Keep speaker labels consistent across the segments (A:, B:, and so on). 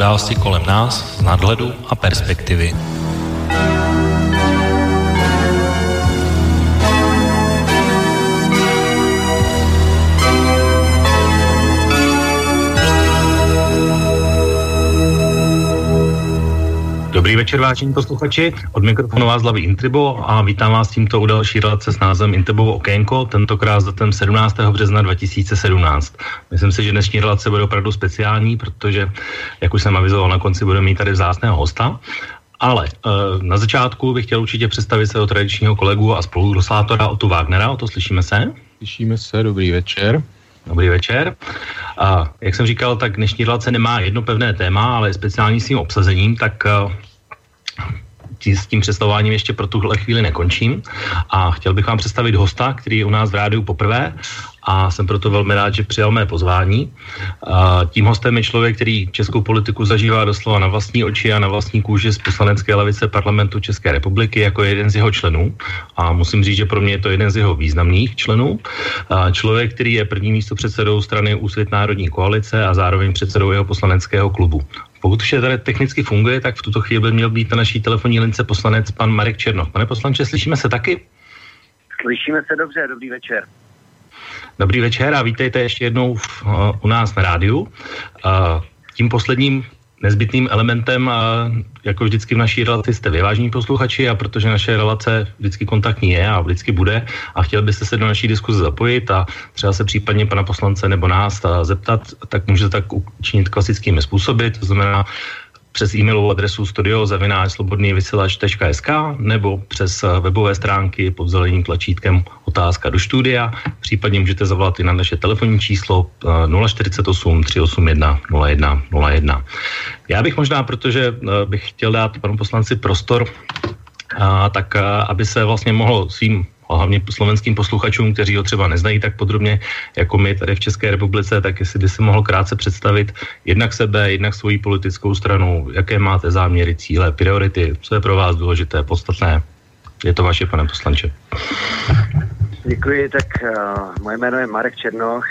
A: Události kolem nás z nadhledu a perspektivy.
B: Dobrý večer, vážení posluchači. Od mikrofonu vás zlaví Intribo a vítám vás tímto u další relace s názvem Intribovo okénko, tentokrát s datem 17. března 2017. Myslím si, že dnešní relace bude opravdu speciální, protože, jak už jsem avizoval, na konci budeme mít tady vzácného hosta. Ale e, na začátku bych chtěl určitě představit svého tradičního kolegu a spoluroslátora Otu Wagnera. O to slyšíme se?
C: Slyšíme se, dobrý večer.
B: Dobrý večer. A jak jsem říkal, tak dnešní relace nemá jedno pevné téma, ale speciální svým obsazením, tak s tím představováním ještě pro tuhle chvíli nekončím. A chtěl bych vám představit hosta, který je u nás v rádiu poprvé a jsem proto velmi rád, že přijal mé pozvání. A tím hostem je člověk, který českou politiku zažívá doslova na vlastní oči a na vlastní kůži z poslanecké lavice parlamentu České republiky jako jeden z jeho členů. A musím říct, že pro mě je to jeden z jeho významných členů. A člověk, který je první místo předsedou strany Úsvit národní koalice a zároveň předsedou jeho poslaneckého klubu. Pokud vše tady technicky funguje, tak v tuto chvíli by měl být na naší telefonní lince poslanec pan Marek Černoch. Pane poslanče, slyšíme se taky?
D: Slyšíme se dobře, dobrý večer.
B: Dobrý večer a vítejte ještě jednou v, uh, u nás na rádiu. Uh, tím posledním nezbytným elementem, uh, jako vždycky v naší relaci, jste vyvážení posluchači a protože naše relace vždycky kontaktní je a vždycky bude a chtěl byste se do naší diskuze zapojit a třeba se případně pana poslance nebo nás zeptat, tak můžete tak učinit klasickými způsoby, to znamená přes e-mailovou adresu studiozavináčslobodnývysílač.sk nebo přes eh, webové stránky pod zeleným tlačítkem otázka do studia. Případně můžete zavolat i na naše telefonní číslo 048 381 01 01. Já bych možná, protože eh, bych chtěl dát panu poslanci prostor, tak eh, aby se vlastně mohl svým a hlavně slovenským posluchačům, kteří ho třeba neznají tak podrobně jako my tady v České republice, tak jestli by si mohl krátce představit jednak sebe, jednak svoji politickou stranu, jaké máte záměry, cíle, priority, co je pro vás důležité, podstatné. Je to vaše, pane poslanče.
D: Děkuji, tak uh, moje jméno je Marek Černoch,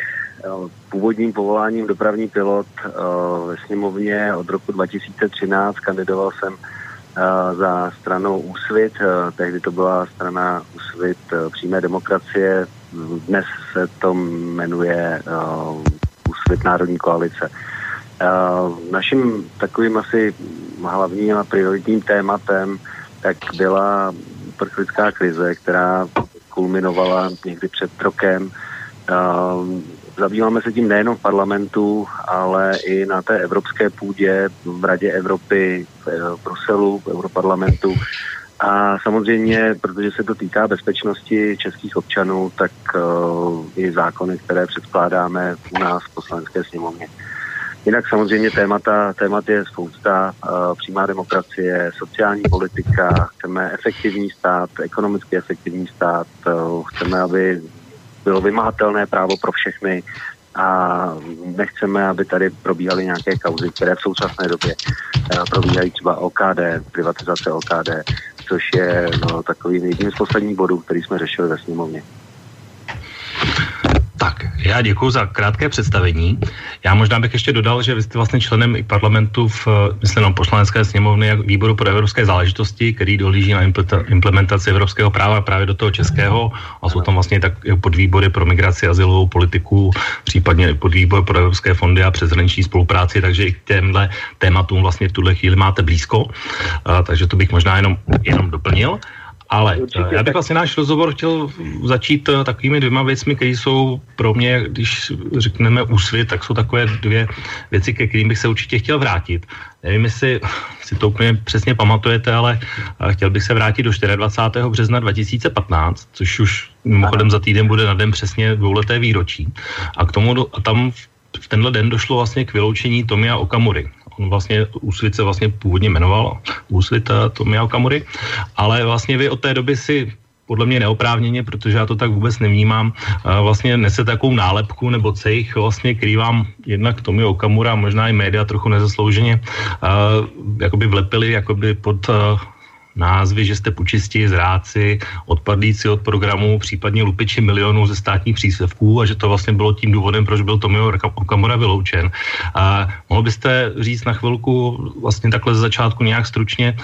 D: uh, původním povoláním dopravní pilot uh, ve sněmovně od roku 2013. Kandidoval jsem Eh, za stranou Úsvit. Eh, tehdy to byla strana Úsvit eh, přímé demokracie. Dnes se to jmenuje Úsvit národní koalice. Naším takovým asi hlavním a prioritním tématem tak byla prchlická krize, která kulminovala někdy před rokem Zabýváme se tím nejenom v parlamentu, ale i na té evropské půdě, v Radě Evropy, v Bruselu, v Europarlamentu. A samozřejmě, protože se to týká bezpečnosti českých občanů, tak uh, i zákony, které předkládáme u nás v poslanecké sněmovně. Jinak samozřejmě témata, témat je spousta, uh, přímá demokracie, sociální politika, chceme efektivní stát, ekonomicky efektivní stát, chceme, aby bylo vymahatelné právo pro všechny a nechceme, aby tady probíhaly nějaké kauzy, které v současné době eh, probíhají třeba OKD, privatizace OKD, což je no, takovým jedním z posledních bodů, který jsme řešili ve sněmovně.
B: Tak, já děkuji za krátké představení. Já možná bych ještě dodal, že vy jste vlastně členem i parlamentu v, myslím, no, poslanecké sněmovny jak výboru pro evropské záležitosti, který dohlíží na implementaci evropského práva právě do toho českého a jsou tam vlastně tak podvýbory pro migraci, azylovou politiku, případně podvýbor pro evropské fondy a přeshraniční spolupráci, takže i k těmhle tématům vlastně v tuhle chvíli máte blízko, a, takže to bych možná jenom, jenom doplnil. Ale Určitě, já bych vlastně náš rozhovor chtěl začít eh, takovými dvěma věcmi, které jsou pro mě, když řekneme úsvit, tak jsou takové dvě věci, ke kterým bych se určitě chtěl vrátit. Nevím, jestli si to úplně přesně pamatujete, ale eh, chtěl bych se vrátit do 24. března 2015, což už mimochodem za týden bude na den přesně dvouleté výročí. A k tomu a tam v tenhle den došlo vlastně k vyloučení Tomia Okamury vlastně Úsvit se vlastně původně jmenoval Úsvit Tomia Okamury, ale vlastně vy od té doby si podle mě neoprávněně, protože já to tak vůbec nevnímám, vlastně nese takovou nálepku nebo cejch, vlastně, který vám jednak Tomi Okamura, možná i média trochu nezaslouženě, jakoby vlepili jakoby pod
E: názvy, že jste pučisti, zráci, odpadlíci od programu, případně lupiči milionů ze státních příspěvků a že to vlastně bylo tím důvodem, proč byl Tomio Okamura vyloučen. A mohl byste říct na chvilku vlastně takhle ze začátku nějak stručně,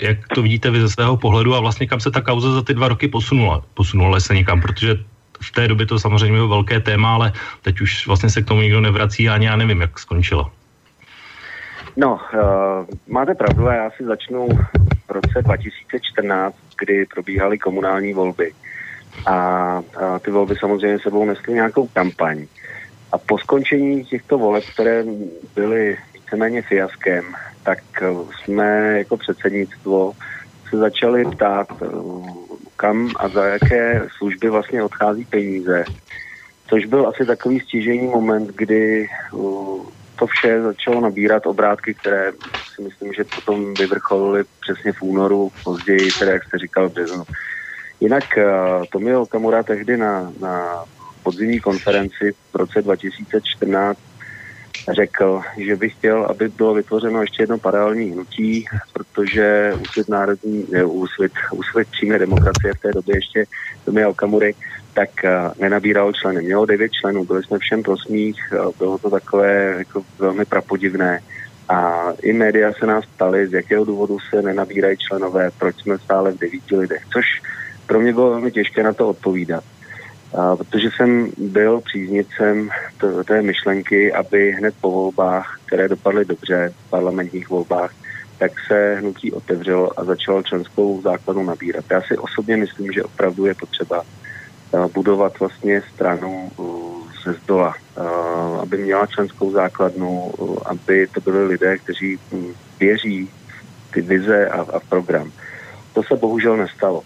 E: jak to vidíte vy ze svého pohledu a vlastně kam se ta kauza za ty dva roky posunula? Posunula se někam, protože v té době to samozřejmě bylo velké téma, ale teď už vlastně se k tomu nikdo nevrací a ani já nevím, jak skončilo.
D: No, uh, máte pravdu a já si začnu v roce 2014, kdy probíhaly komunální volby. A, a ty volby samozřejmě sebou nesly nějakou kampaň. A po skončení těchto voleb, které byly víceméně fiaskem, tak jsme jako předsednictvo se začali ptát, kam a za jaké služby vlastně odchází peníze. Což byl asi takový stížení moment, kdy to vše začalo nabírat obrátky, které si myslím, že potom vyvrcholily přesně v únoru, později, tedy jak jste říkal, v březnu. Jinak uh, Tomio Okamura tehdy na, na podzimní konferenci v roce 2014 řekl, že by chtěl, aby bylo vytvořeno ještě jedno paralelní hnutí, protože úsvit národní, ne, úsvit, úsvit přímé demokracie v té době ještě Tomia Okamury tak uh, nenabíral členy. Mělo devět členů, byli jsme všem prosmích, uh, bylo to takové jako velmi prapodivné. A i média se nás ptali, z jakého důvodu se nenabírají členové, proč jsme stále v devíti lidech, což pro mě bylo velmi těžké na to odpovídat. A, protože jsem byl příznicem t- té myšlenky, aby hned po volbách, které dopadly dobře, v parlamentních volbách, tak se hnutí otevřelo a začalo členskou základnu nabírat. Já si osobně myslím, že opravdu je potřeba budovat vlastně stranu ze zdola, aby měla členskou základnu, aby to byly lidé, kteří hm, věří ty vize a, a program. To se bohužel nestalo.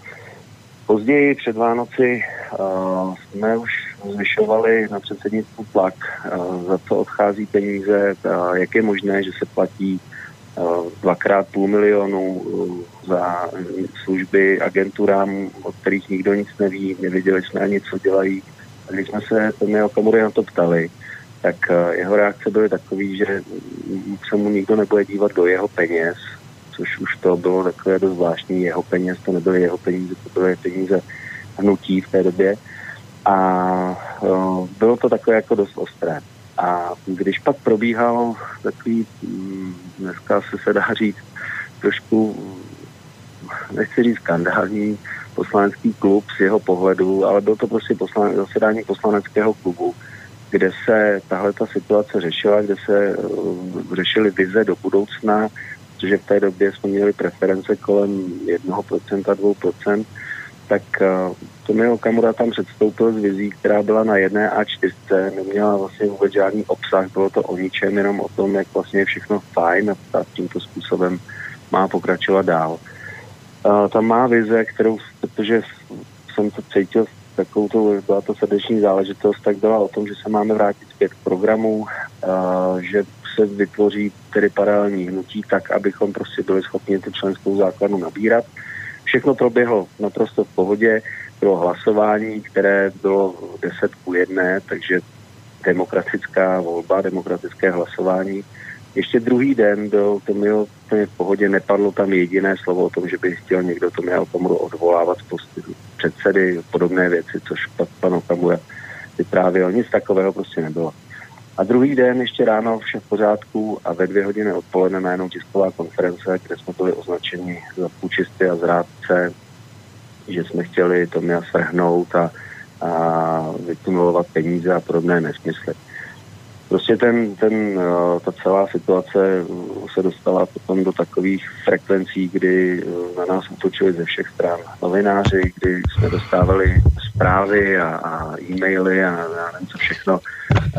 D: Později před Vánoci uh, jsme už zvyšovali na předsednictvu tlak, uh, za co odchází peníze, uh, jak je možné, že se platí dvakrát půl milionu za služby agenturám, o kterých nikdo nic neví, nevěděli jsme ani, co dělají. A když jsme se Tomio Okamury na to ptali, tak jeho reakce byly takové, že se mu nikdo nebude dívat do jeho peněz, což už to bylo takové dost zvláštní. Jeho peněz, to nebyly jeho peníze, to byly peníze hnutí v té době. A bylo to takové jako dost ostré. A když pak probíhal takový, mm, dneska se se dá říct, trošku, nechci říct skandální, poslanecký klub z jeho pohledu, ale byl to prostě poslan, zasedání poslaneckého klubu, kde se tahle ta situace řešila, kde se uh, řešily vize do budoucna, protože v té době jsme měli preference kolem 1%, 2%, tak uh, Tomio Okamura tam předstoupil s vizí, která byla na jedné A4, neměla vlastně vůbec žádný obsah, bylo to o ničem, jenom o tom, jak vlastně je všechno fajn a tímto způsobem má pokračovat dál. Uh, tam má vize, kterou, protože jsem to cítil takovou to, byla to srdeční záležitost, tak byla o tom, že se máme vrátit zpět k programu, uh, že se vytvoří tedy paralelní hnutí tak, abychom prostě byli schopni tu členskou základnu nabírat. Všechno proběhlo naprosto v pohodě, bylo hlasování, které bylo 10 ku 1, takže demokratická volba, demokratické hlasování. Ještě druhý den byl Tomio úplně v pohodě, nepadlo tam jediné slovo o tom, že by chtěl někdo Tomio Okamuru odvolávat z předsedy, podobné věci, což pan Okamura vyprávěl. Nic takového prostě nebylo. A druhý den ještě ráno vše v pořádku a ve dvě hodiny odpoledne najednou tisková konference, kde jsme byli označeni za půčisty a zrádce, že jsme chtěli Tomia svrhnout a, a vytunulovat peníze a podobné nesmysly. Prostě ten, ten, ta celá situace se dostala potom do takových frekvencí, kdy na nás útočili ze všech stran novináři, kdy jsme dostávali zprávy a, a e-maily a, a nevím co všechno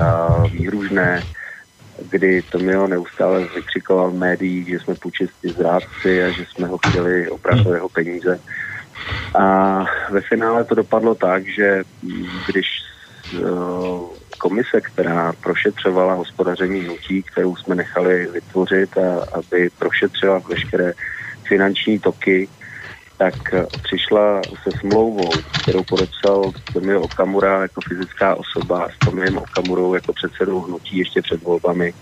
D: a výhružné, kdy Tomio neustále vykřikoval v médiích, že jsme půčisti zrádci a že jsme ho chtěli opravdu jeho peníze. A ve finále to dopadlo tak, že když komise, která prošetřovala hospodaření hnutí, kterou jsme nechali vytvořit, a aby prošetřila veškeré finanční toky, tak přišla se smlouvou, kterou podepsal Tomio Okamura jako fyzická osoba s Tomiem Okamurou jako předsedou hnutí ještě před volbami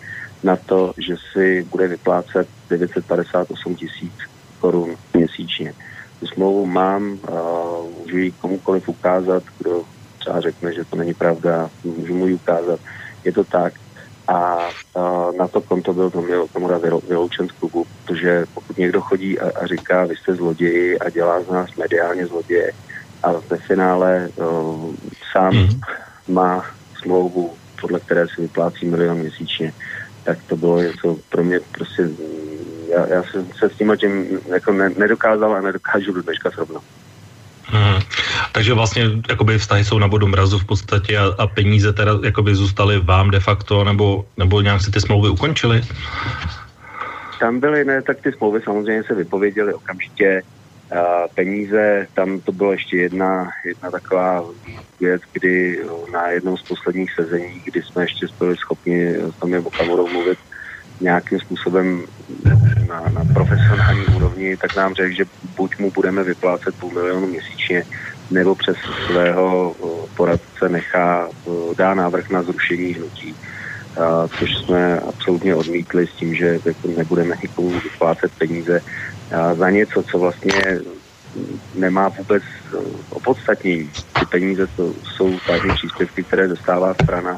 D: na to, že si bude vyplácet 958 tisíc korun měsíčně. Tu smlouvu mám, můžu ji komukoliv ukázat, kdo třeba řekne, že to není pravda, můžu mu ji ukázat. Je to tak. A na to konto byl to měl Okamura vyloučen z klubu, protože pokud někdo chodí a, a říká, vy jste zloději a dělá z nás mediálně zloděje, a ve finále uh, sám mm. má smlouvu, podle které si vyplácí milion měsíčně, tak to bylo něco pro mě prostě, já, já jsem se s tím tím jako ne, nedokázal a nedokážu do dneška srovnat.
E: Hmm. Takže vlastně jakoby vztahy jsou na bodu mrazu v podstatě a, a peníze teda jakoby zůstaly vám de facto, nebo, nebo nějak si ty smlouvy ukončily?
D: Tam byly, ne, tak ty smlouvy samozřejmě se vypověděly okamžitě. A peníze, tam to byla ještě jedna, jedna taková věc, kdy na jednom z posledních sezení, kdy jsme ještě byli schopni s Tomem Okamurou mluvit nějakým způsobem na, na profesionální úrovni, tak nám řekl, že buď mu budeme vyplácet půl milionu měsíčně, nebo přes svého poradce nechá, dá návrh na zrušení hnutí, a, což jsme absolutně odmítli s tím, že jako nebudeme nikomu vyplácet peníze. A, za něco, co vlastně nemá vůbec opodstatnění. Ty peníze to jsou státní příspěvky, které dostává strana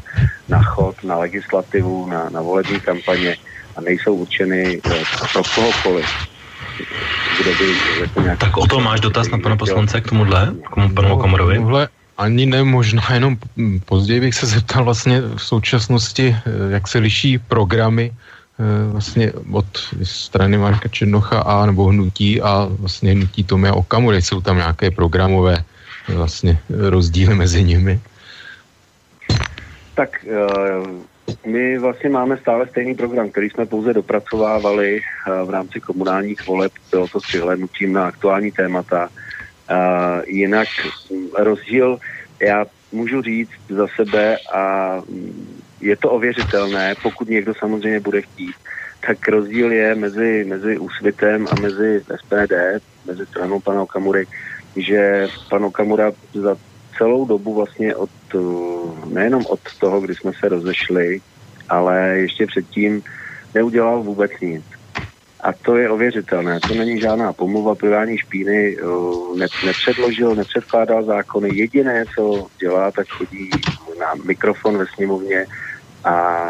D: na chod, na legislativu, na, na volební kampaně a nejsou určeny eh, pro kohokoliv.
E: Kdo by jako nějak... Tak o to máš dotaz na pana poslance k tomuhle, k tomu panu Okamorovi?
C: Tomuhle ani ne, možná jenom později bych se zeptal vlastně v současnosti, eh, jak se liší programy eh, vlastně od strany Marka Černocha a nebo hnutí a vlastně hnutí Tomia Okamury. Jsou tam nějaké programové vlastně rozdíly mezi nimi?
D: Tak my vlastně máme stále stejný program, který jsme pouze dopracovávali eh, v rámci komunálních voleb. Bylo to s přihlednutím na aktuální témata. Eh, jinak rozdíl, já můžu říct za sebe a je to ověřitelné, pokud někdo samozřejmě bude chtít, tak rozdíl je mezi, mezi Úsvitem a mezi SPD, mezi stranou pana Okamury, že pan Okamura za celou dobu vlastně od, nejenom od toho, kdy jsme se rozešli, ale ještě předtím neudělal vůbec nic. A to je ověřitelné. To není žádná pomluva, plivání špíny. Ne, nepředložil, nepředkládal zákony. Jediné, co dělá, tak chodí na mikrofon ve sněmovně a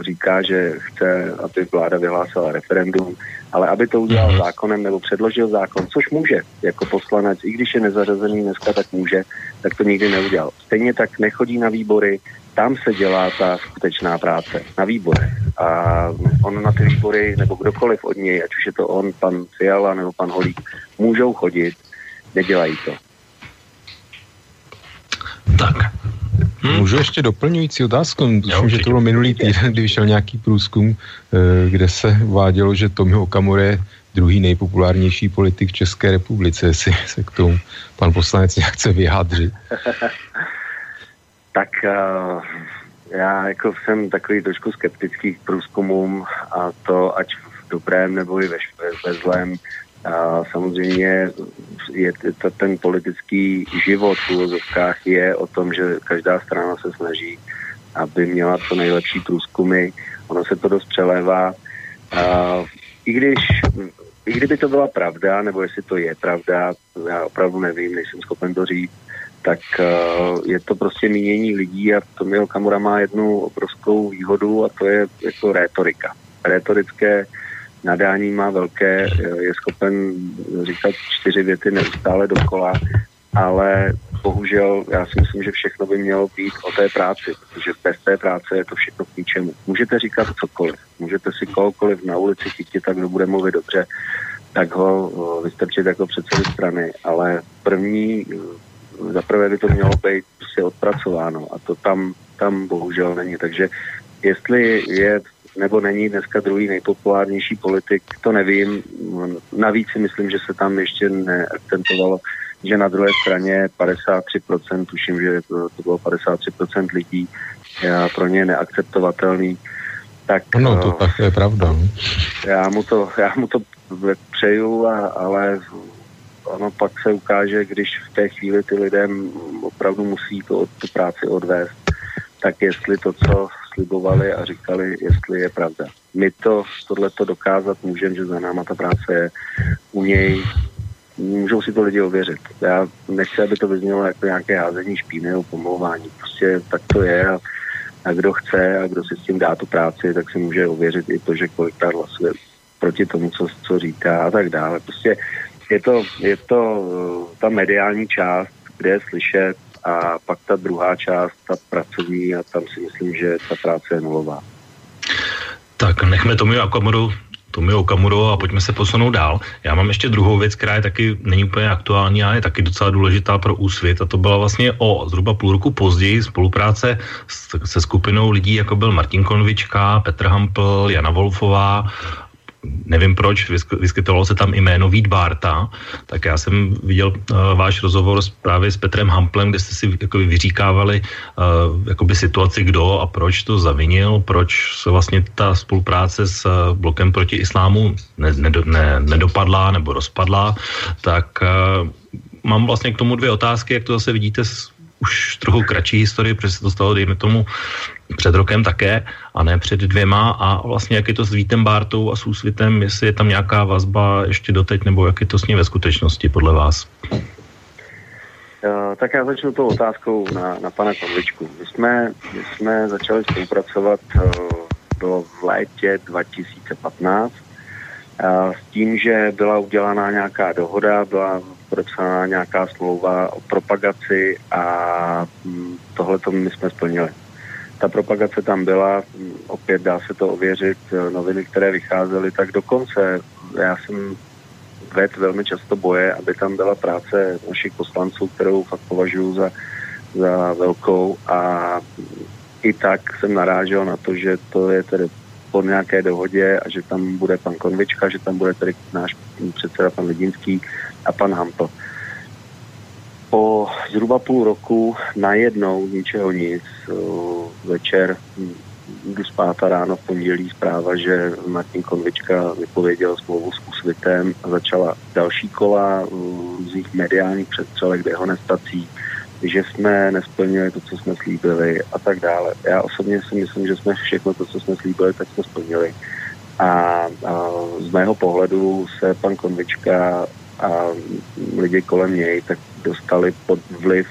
D: říká, že chce, aby vláda vyhlásila referendum, ale aby to udělal mhm. zákonem nebo předložil zákon, což může jako poslanec, i když je nezařazený dneska, tak může, tak to nikdy neudělal. Stejně tak nechodí na výbory, tam se dělá ta skutečná práce, na výborech. A on na ty výbory, nebo kdokoliv od něj, ať už je to on, pan Fiala nebo pan Holík, můžou chodit, nedělají to.
C: Tak. Hmm. Můžu ještě doplňující otázku? Myslím, že to bylo minulý týden, kdy vyšel nějaký průzkum, eh, kde se vádělo, že Tomio Okamura je druhý nejpopulárnější politik v České republice, jestli se k tomu pan poslanec nějak chce vyjádřit.
D: tak uh, já jako jsem takový trošku skeptický k průzkumům a to ať v dobrém nebo i ve, ve zlém. A samozřejmě je to, ten politický život v úvozovkách je o tom, že každá strana se snaží, aby měla co nejlepší průzkumy. Ono se to dost přelévá. A, I když i kdyby to byla pravda, nebo jestli to je pravda, já opravdu nevím, nejsem schopen to říct, tak uh, je to prostě mínění lidí a Tomio Kamura má jednu obrovskou výhodu a to je jako rétorika. Rétorické nadání má velké, je schopen říkat čtyři věty neustále dokola, ale bohužel já si myslím, že všechno by mělo být o té práci, protože bez té práce je to všechno k ničemu. Můžete říkat cokoliv, můžete si kohokoliv na ulici chytit, tak kdo bude mluvit dobře, tak ho vystrčit jako předsedy strany, ale první zaprvé by to mělo být prostě odpracováno a to tam, tam bohužel není. Takže jestli je nebo není dneska druhý nejpopulárnější politik, to nevím. Navíc si myslím, že se tam ještě neakcentovalo, že na druhé straně 53%, tuším, že to, to bylo 53% lidí, já pro ně neakceptovatelný.
C: Tak, no, to tak je pravda.
D: Já mu to, já mu to přeju, a, ale ono pak se ukáže, když v té chvíli ty lidem opravdu musí to, tu práci odvést, tak jestli to, co slibovali a říkali, jestli je pravda. my to, tohleto dokázat můžeme, že za náma ta práce je u něj, můžou si to lidi ověřit. Já nechci, aby to vyznělo jako nějaké házení špíny nebo pomlouvání. Prostě tak to je a, a kdo chce a kdo si s tím dá tu práci, tak si může ověřit i to, že kolikrát hlasuje proti tomu, co, co říká a tak dále. Prostě je to, je to eh, ta mediální část, kde je slyšet a pak ta druhá část, ta pracovní a tam si myslím, že ta práce je nulová.
B: Tak nechme Tomio Okamuru, Tomio Okamuru a pojďme se posunout dál. Já mám ještě druhou věc, která je taky není úplně aktuální, ale je taky docela důležitá pro úsvit a to byla vlastně o zhruba půl roku později spolupráce se skupinou lidí, jako byl Martin Konvička, Petr Hampl, Jana Wolfová nevím proč, vyskytovalo se tam i jméno Vít Barta, tak já jsem viděl uh, váš rozhovor s, právě s Petrem Hamplem, kde jste si jakoby vyříkávali uh, jakoby situaci, kdo a proč to zavinil, proč se vlastně ta spolupráce s uh, blokem proti islámu ne, ne, ne, nedopadla nebo rozpadla, tak uh, mám vlastně k tomu dvě otázky, jak to zase vidíte s už trochu kratší historii, protože se to stalo, dejme tomu, před rokem také a ne před dvěma a vlastně jak je to s Vítem Bártou a s Úsvitem, jestli je tam nějaká vazba ještě doteď nebo jak je to s ním ve skutečnosti podle vás?
D: Uh, tak já začnu tou otázkou na, na pana Konvičku. My jsme, my jsme začali spolupracovat, uh, bylo v létě 2015 uh, s tím, že byla udělaná nějaká dohoda, byla podepsána nějaká smlouva o propagaci a hm, tohle to my jsme splnili. Ta propagace tam byla, opět dá se to ověřit, eh, noviny, které vycházely, tak dokonce já jsem ved velmi často boje, aby tam byla práce našich poslanců, kterou fakt považuji za, za velkou a i tak jsem narážel na to, že to je tedy po nějaké dohodě a že tam bude pan Konvička, že tam bude tedy náš předseda pan Lidinský a pan Hampl. Po zhruba půl roku najednou ničeho nic, večer jdu spát a ráno v pondělí zpráva, že Martin Konvička vypověděl smlouvu s Úsvitem a začala další kola různých mediálních přestřelek, dehonestací, že jsme nesplnili to, co jsme slíbili a tak dále. Já osobně si myslím, že jsme všechno to, co jsme slíbili, tak jsme splnili. A, a z mého pohledu se pan Konvička a lidi kolem něj tak dostali pod vliv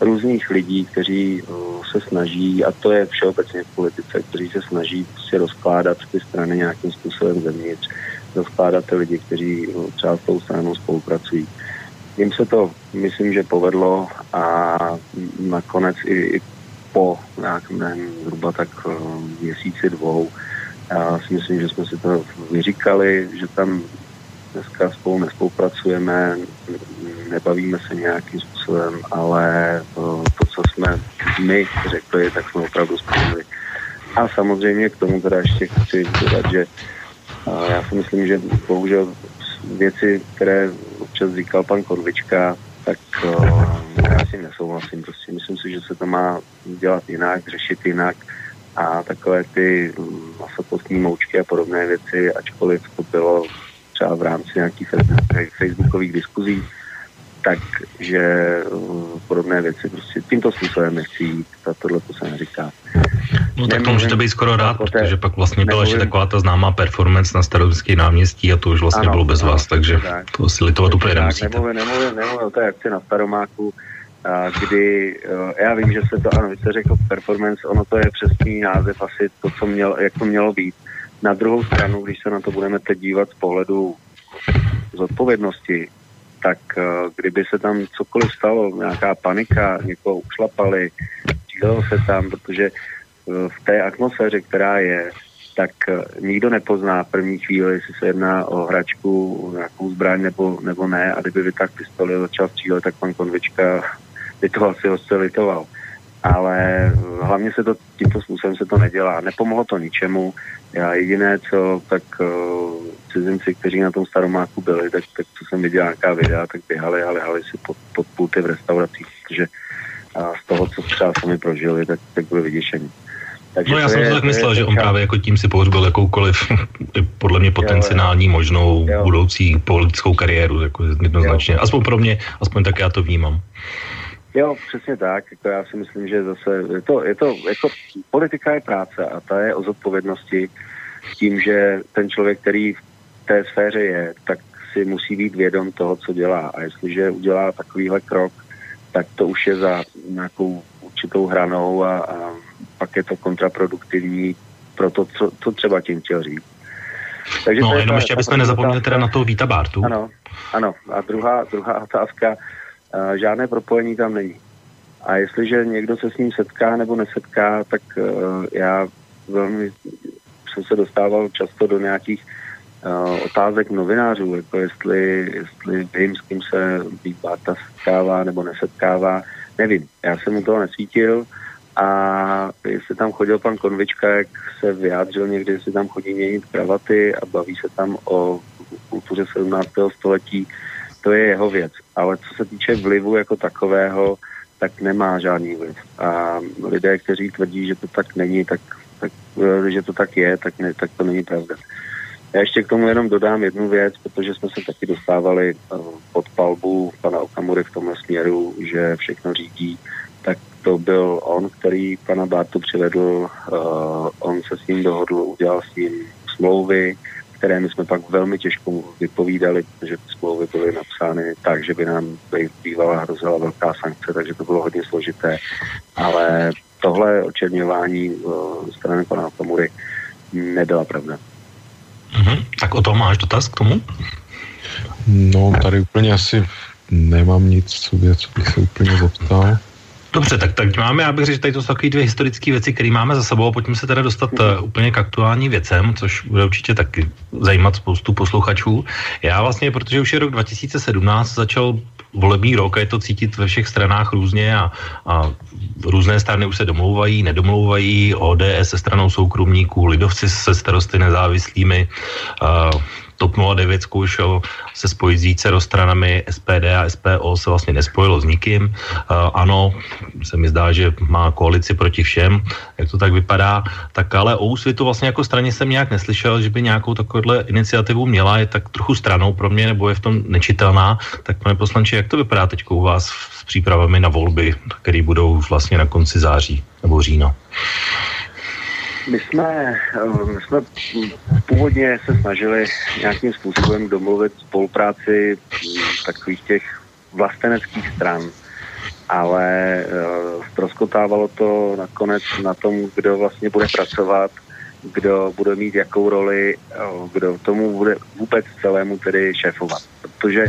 D: různých lidí, kteří uh, se snaží, a to je všeobecně v politice, kteří se snaží si rozkládat ty strany nějakým způsobem zevnitř, rozkládat ty lidi, kteří uh, třeba s tou stranou spolupracují. Jím se to, myslím, že povedlo a nakonec i, i po nějakém zhruba tak uh, měsíci dvou já si myslím, že jsme si to vyříkali, že tam dneska spolu nespolupracujeme, nebavíme se nějakým způsobem, ale to, co jsme my řekli, tak jsme opravdu splnili. A samozřejmě k tomu teda ještě chci dodat, že já si myslím, že bohužel věci, které občas říkal pan Korvička, tak já s tím nesouhlasím. Prostě myslím si, že se to má dělat jinak, řešit jinak a takové ty masopostní moučky a podobné věci, ačkoliv to bylo třeba v rámci nějakých facebookových diskuzí, takže uh, podobné věci prostě tímto způsobem nechci jít, a tohle to se neříká.
B: No tak to můžete být skoro rád, protože pak vlastně byla ještě taková ta známá performance na starověkské náměstí a to už vlastně ano, bylo bez ano, vás, takže tak, to si litovat úplně nemusíte.
D: Nemluvím, nemluvím, nemluvím o té akci na Staromáku, kdy uh, já vím, že se to, ano, vy jste řekl performance, ono to je přesný název asi to, co mělo, jak to mělo být. Na druhou stranu, když se na to budeme teď dívat z pohledu zodpovědnosti, tak uh, kdyby se tam cokoliv stalo, nějaká panika, někoho ušlapali, střílelo se tam, protože uh, v té atmosféře, která je, tak nikdo nepozná v první chvíli, jestli se jedná o hračku, nějakou zbraň nebo, nebo ne. A kdyby vytáhl pistoli začal střílet, tak pan Konvička by to asi hostil litoval. Ale hlavně se to tímto způsobem se to nedělá. Nepomohlo to ničemu. Já jediné, co tak uh, cizinci, kteří na tom staromáku byli, tak, tak co jsem viděl nějaká videa, tak běhali a lehali si pod, pod pulty v restauracích, protože a z toho, co třeba sami prožili, tak, tak byli vyděšení.
B: Takže no já jsem si tak myslel, že on právě jako tím si pohřbil jakoukoliv podle mě potenciální možnou jo. budoucí politickou kariéru, jako jednoznačně. Aspoň pro mě, aspoň tak já to vnímám.
D: Jo, přesně tak. Jako já si myslím, že zase je to, je to jako politika je práce a ta je o zodpovědnosti. s tím, že ten člověk, který v té sféře je, tak si musí být vědom toho, co dělá. A jestliže udělá takovýhle krok, tak to už je za nějakou určitou hranou a, a pak je to kontraproduktivní pro to, co, co třeba tím chtěl říct.
B: Takže no, jenom ta, ještě, abyste nezapomněli teda na toho Víta Bártu.
D: Ano, ano. A druhá, druhá otázka, žádné propojení tam není. A jestliže někdo se s ním setká nebo nesetká, tak uh, já velmi jsem se dostával často do nějakých uh, otázek novinářů, jako jestli, jestli vím, s kým se Vít Bárta setkává nebo nesetkává. Nevím, já jsem mu toho nesvítil a jestli tam chodil pan Konvička, jak se vyjádřil někdy, jestli tam chodí měnit kravaty a baví se tam o kultuře 17. století, to je jeho věc. Ale co se týče vlivu jako takového, tak nemá žádný vliv. A lidé, kteří tvrdí, že to tak není, tak, tak že to tak je, tak, ne, tak to není pravda. Já ještě k tomu jenom dodám jednu věc, protože jsme se taky dostávali eh, pod palbu pana Okamury v tomhle směru, že všechno řídí, tak to byl on, který pana Bártu přivedl, uh, on se s ním dohodl, udělal s ním smlouvy, které my jsme pak velmi těžko vypovídali, protože ty smlouvy byly napsány tak, že by nám bývala hrozila velká sankce, takže to bylo hodně složité. Ale tohle očerňování uh, strany pana Okamury nebyla pravda.
B: Mm-hmm. Tak o tom máš dotaz k tomu?
C: No, tady úplně asi nemám nic, co, by, co bych se úplně zeptal.
B: Dobře, tak, tak máme, já bych řekl, že tady to jsou takové dvě historické věci, které máme za sebou. Pojďme se teda dostat uh, úplně k aktuálním věcem, což bude určitě taky zajímat spoustu posluchačů. Já vlastně, protože už je rok 2017, začal volební rok a je to cítit ve všech stranách různě a, a různé strany už se domlouvají, nedomlouvají, ODS se stranou soukromníků, lidovci se starosty nezávislými, uh, TOP 09 zkoušel se spojit s více stranami, SPD a SPO se vlastně nespojilo s nikým. Uh, ano, se mi zdá, že má koalici proti všem, jak to tak vypadá. Tak ale o úsvitu vlastně jako straně jsem nějak neslyšel, že by nějakou takovouhle iniciativu měla, je tak trochu stranou pro mě, nebo je v tom nečitelná. Tak pane poslanče, jak to vypadá teď u vás s přípravami na volby, které budou vlastně na konci září nebo října?
D: My jsme, eh, my jsme původně se snažili nějakým způsobem domluvit spolupráci takových těch vlasteneckých stran, ale uh, ztroskotávalo to nakonec na tom, kdo vlastně bude pracovat, kdo bude mít jakou roli, uh, kdo tomu bude vůbec celému tedy šéfovat. Protože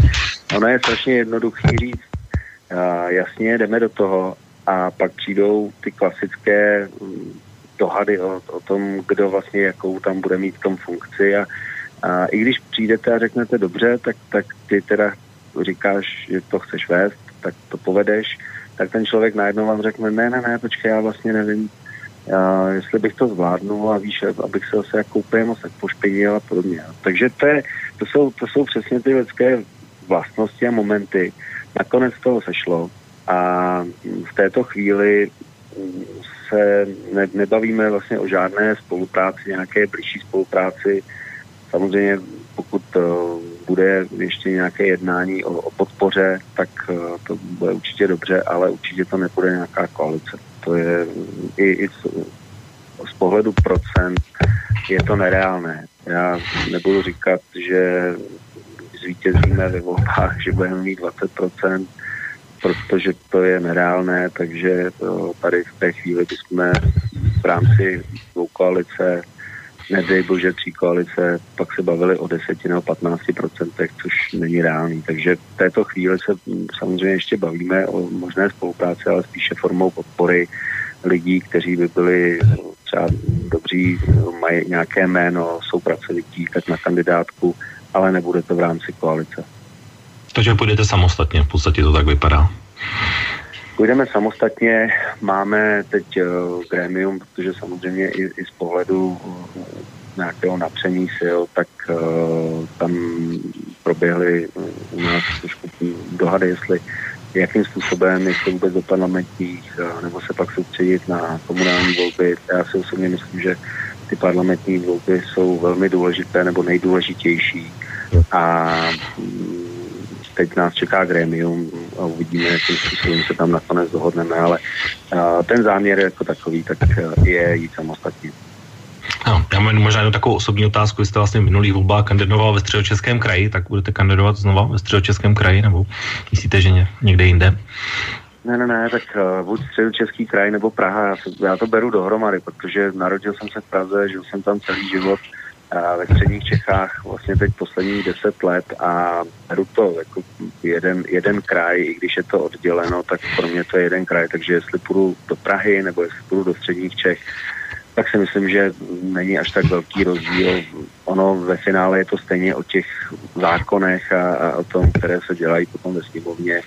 D: ono je strašně jednoduchý říct, jasně, jdeme do toho a pak přijdou ty klasické dohady o, o tom, kdo vlastně jakou tam bude mít v tom funkci a, a i když přijdete a řeknete dobře, tak, tak ty teda říkáš, že to chceš vést, tak to povedeš, tak ten člověk najednou vám řekne, ne, ne, ne, počkej, já vlastně nevím, já, jestli bych to zvládnul a víš, abych se zase jako úplně moc pošpinil a podobně. Takže to, je, to, jsou, to jsou přesně ty lidské vlastnosti a momenty. Nakonec toho sešlo a v této chvíli se ne, nebavíme vlastně o žádné spolupráci, nějaké blížší spolupráci. Samozřejmě pokud uh, bude ještě nějaké jednání o, o podpoře, tak uh, to bude určitě dobře, ale určitě to nebude nějaká koalice. To je i, i z, z pohledu procent je to nereálné. Já nebudu říkat, že zvítězíme ve volbách, že budeme mít 20 protože to je nereálné, takže to tady v té chvíli bychom v rámci dvou koalice, nedej bože tří koalice, pak se bavili o 10 nebo 15 procentech, což není reálný. Takže v této chvíli se samozřejmě ještě bavíme o možné spolupráci, ale spíše formou podpory lidí, kteří by byli třeba dobří, mají nějaké jméno, jsou pracovití, tak na kandidátku, ale nebude to v rámci koalice.
B: Takže půjdete samostatně, v podstatě to tak vypadá.
D: Půjdeme samostatně, máme teď uh, grémium, protože samozřejmě i, i z pohledu uh, nějakého napření sil, tak uh, tam proběhly u nás trošku dohady, jestli jakým způsobem, jestli vůbec do parlamentních, uh, nebo se pak soustředit na komunální volby. Já si osobně myslím, že ty parlamentní volby jsou velmi důležité nebo nejdůležitější a um, teď nás čeká grémium a uvidíme, jakým způsobem se tam nakonec dohodneme, ale ten záměr jako takový tak e, je jít samostatně.
B: No, já mám možná jenom takovou osobní otázku, jestli jste vlastně v minulých volbách kandidoval ve středočeském kraji, tak budete kandidovat znova ve středočeském kraji, nebo myslíte, že někde jinde?
D: Ne, ne, ne, tak uh, buď středočeský kraj nebo Praha, já, se, já to beru dohromady, protože narodil jsem se v Praze, žil jsem tam celý život uh, ve středních Čechách vlastně teď posledních deset let a beru to jako jeden, jeden kraj, i když je to odděleno, tak pro mě to je jeden kraj, takže jestli půjdu do Prahy nebo jestli půjdu do středních Čech, tak si myslím, že není až tak velký rozdíl. Ono ve finále je to stejně o těch zákonech a, a o tom, které se dělají potom ve sněmovně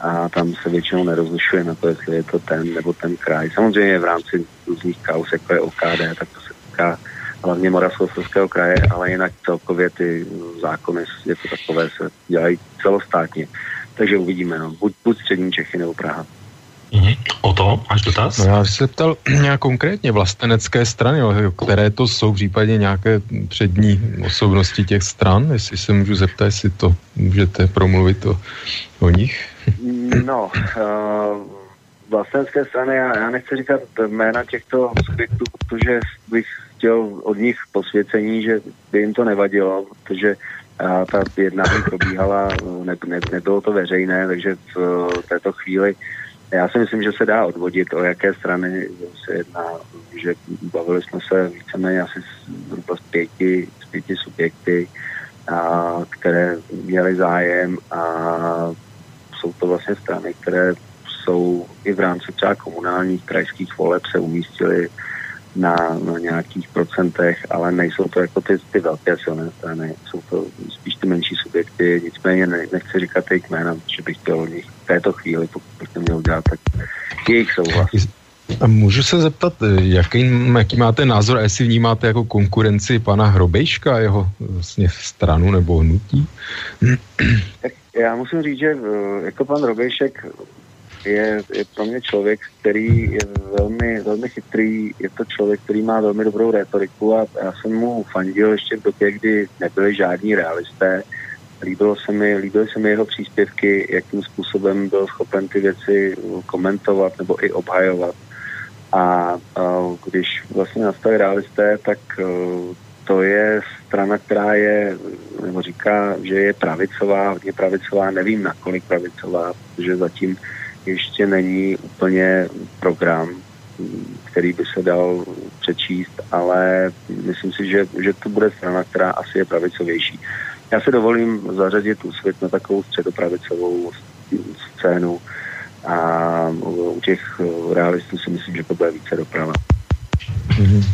D: a tam se většinou nerozlišuje na to, jestli je to ten nebo ten kraj. Samozřejmě v rámci různých kaus, jako je OKD, tak to se týká hlavně Moravskoslezského kraje, ale jinak celkově ty zákony jako takové se dělají celostátně. Takže uvidíme, no. buď, buď střední Čechy nebo Praha.
B: Mm-hmm. O to máš dotaz?
C: No já se ptal nějak konkrétně vlastenecké strany, které to jsou v případě nějaké přední osobnosti těch stran, jestli se můžu zeptat, jestli to můžete promluvit o, o nich.
D: No, uh, vlastenecké strany, já, já nechci říkat jména těchto subjektů, protože bych chtěl od nich posvěcení, že by jim to nevadilo, protože a ta jednání probíhala, ne, ne, nebylo to veřejné, takže v této chvíli já si myslím, že se dá odvodit, o jaké strany se jedná, že bavili jsme se víceméně asi zhruba z pěti, z pěti subjekty, a, které měly zájem a jsou to vlastně strany, které jsou i v rámci třeba komunálních krajských voleb se umístily na, na nějakých procentech, ale nejsou to jako ty, ty velké silné strany, jsou to spíš ty menší subjekty, nicméně ne, nechci říkat jejich jména, že bych chtěl o nich v této chvíli, pokud bych to měl dělat, tak jejich souhlas.
C: A můžu se zeptat, jaký, jaký máte názor a jestli vnímáte jako konkurenci pana Hrobejška, jeho vlastně stranu nebo hnutí?
D: Tak já musím říct, že eh, jako pan Hrobejšek je, je pro mě člověk, který je velmi, velmi chytrý, je to člověk, který má velmi dobrou retoriku a já jsem mu fandil ještě v době, kdy nebyli žádní realisté. Líbilo se mi, líbily se mi jeho příspěvky, jakým způsobem byl schopen ty věci komentovat nebo i obhajovat. A, a když vlastně nastali realisté, tak to je strana, která je, nebo říká, že je pravicová, hodně pravicová, nevím nakolik pravicová, protože zatím ještě není úplně program, který by se dal přečíst, ale myslím si, že, že to bude strana, která asi je pravicovější. Já si dovolím zařadit úsvit na takovou středopravicovou scénu a u těch realistů si myslím, že to bude více doprava.
C: Mm-hmm.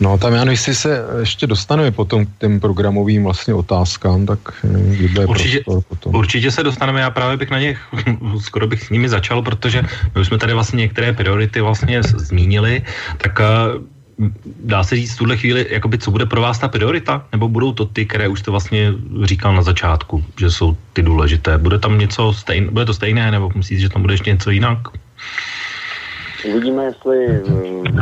C: No tam já jestli se ještě dostaneme potom k těm programovým vlastně otázkám, tak
B: kde určitě, potom. určitě se dostaneme, já právě bych na ně, skoro bych s nimi začal, protože my už jsme tady vlastně některé priority vlastně zmínili, tak eh, dá se říct v tuhle chvíli, jakoby, co bude pro vás ta priorita? Nebo budou to ty, které už jste vlastně říkal na začátku, že jsou ty důležité? Bude tam něco stejné, bude to stejné, nebo myslíte, že tam bude ještě něco jinak?
D: Uvidíme, jestli eh,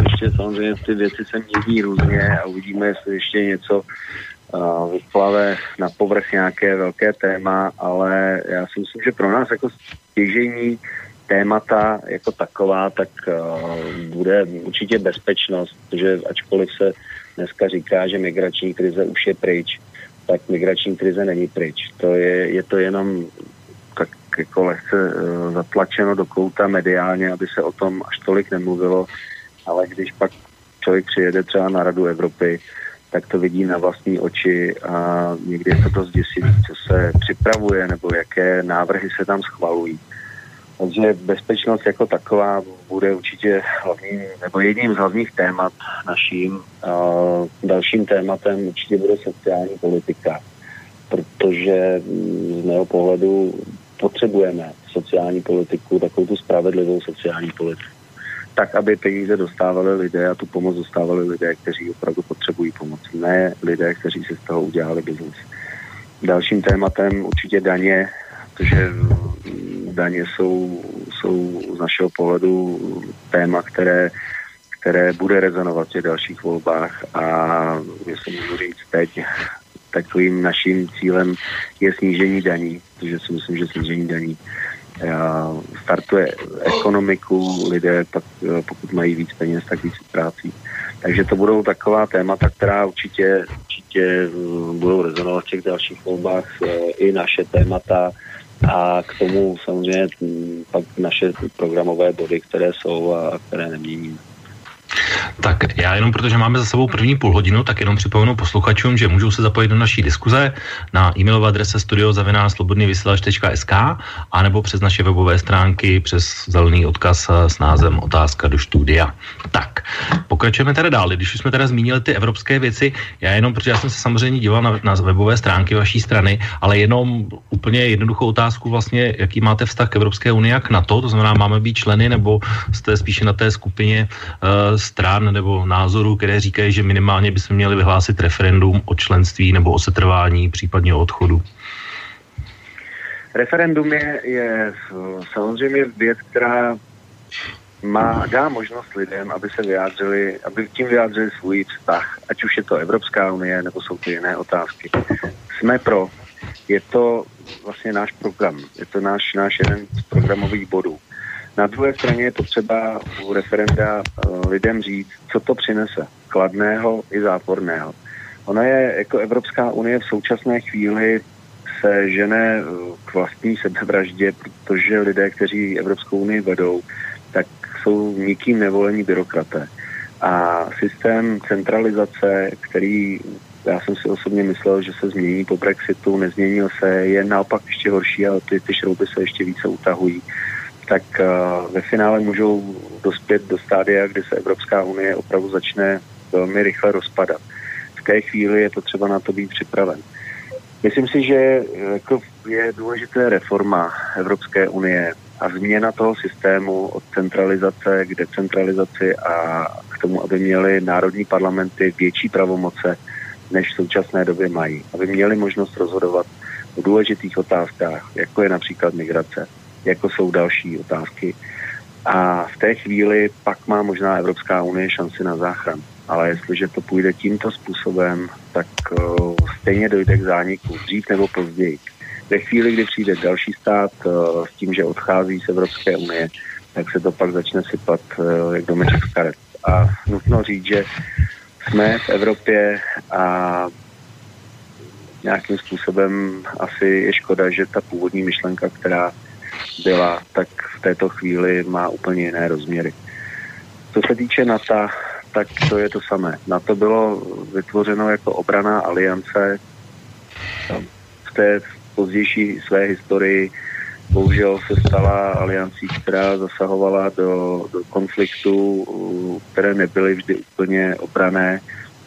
D: ještě samozřejmě ty věci se mění různě a uvidíme, jestli ještě něco uh, vyplave na povrch nějaké velké téma, ale já si myslím, že pro nás jako stěžení témata jako taková, tak uh, bude určitě bezpečnost, protože ačkoliv se dneska říká, že migrační krize už je pryč, tak migrační krize není pryč. To je, je to jenom jako lehce uh, zatlačeno do kouta mediálně, aby se o tom až tolik nemluvilo, ale když pak člověk přijede třeba na Radu Evropy, tak to vidí na vlastní oči a někdy je to děsivý, co se připravuje nebo jaké návrhy se tam schvalují. Takže bezpečnost jako taková bude určitě hlavním, nebo jedním z hlavních témat naším. Uh, dalším tématem určitě bude sociální politika, protože z mého pohledu potřebujeme sociální politiku, takovou tu spravedlivou sociální politiku. Tak, aby peníze dostávali lidé a tu pomoc dostávali lidé, kteří opravdu potřebují pomoc, ne lidé, kteří si z toho udělali biznis. Dalším tématem určitě daně, protože daně jsou, jsou z našeho pohledu téma, které, které bude rezonovat v těch dalších volbách a jestli můžu říct teď, takovým naším cílem je snížení daní, protože si myslím, že snížení daní eh, startuje ekonomiku, lidé pak, eh, pokud mají víc peněz, tak víc prácí. Takže to budou taková témata, která určitě, určitě budou rezonovat v těch dalších volbách. I naše témata, a k tomu samozřejmě pak naše programové body, které jsou a které neměníme.
B: Tak já jenom, protože máme za sebou první půl hodinu, tak jenom připomenu posluchačům, že můžou se zapojit do naší diskuze na e-mailové adrese studiozavináslobodnývysílač.sk a nebo přes naše webové stránky přes zelený odkaz s názvem Otázka do studia. Tak, pokračujeme teda dál. Když už jsme teda zmínili ty evropské věci, já jenom, protože já jsem se samozřejmě díval na, na webové stránky vaší strany, ale jenom úplně jednoduchou otázku vlastně, jaký máte vztah k Evropské unii a k NATO, to znamená, máme být členy nebo jste spíše na té skupině uh, stran nebo názorů, které říkají, že minimálně bychom měli vyhlásit referendum o členství nebo o setrvání, případně o odchodu?
D: Referendum je, je samozřejmě věc, která má, dá možnost lidem, aby se vyjádřili, aby tím vyjádřili svůj vztah, ať už je to Evropská unie, nebo jsou to jiné otázky. Jsme pro. Je to vlastně náš program. Je to náš, náš jeden z programových bodů. Na druhé straně je potřeba u referenda eh, lidem říct, co to přinese, kladného i záporného. Ona je jako Evropská unie v současné chvíli se žene eh, k vlastní sebevraždě, protože lidé, kteří Evropskou unii vedou, tak jsou nikým nevolení byrokraté. A systém centralizace, který já jsem si osobně myslel, že se změní po Brexitu, nezměnil se, je naopak ještě horší a ty, ty šrouby se ještě více utahují tak eh, ve finále můžou dospět do stádia, kdy se Evropská unie opravdu začne velmi rychle rozpadat. V té chvíli je to třeba na to být připraven. Myslím si, že jako je důležité reforma Evropské unie a změna toho systému od centralizace k decentralizaci a k tomu, aby měly národní parlamenty větší pravomoce, než v současné době mají. Aby měli možnost rozhodovat o důležitých otázkách, jako je například migrace jako jsou další otázky. A v té chvíli pak má možná Evropská unie šanci na záchranu. Ale jestliže to půjde tímto způsobem, tak uh, stejně dojde k zániku, dřív nebo později. Ve chvíli, kdy přijde další stát uh, s tím, že odchází z Evropské unie, tak se to pak začne sypat uh, jak domeček z karet. A nutno říct, že jsme v Evropě a nějakým způsobem asi je škoda, že ta původní myšlenka, která byla, tak v této chvíli má úplně jiné rozměry. Co se týče NATO, tak to je to samé. NATO bylo vytvořeno jako obraná aliance v té pozdější své historii bohužel se stala aliancí, která zasahovala do, do konfliktů, které nebyly vždy úplně obrané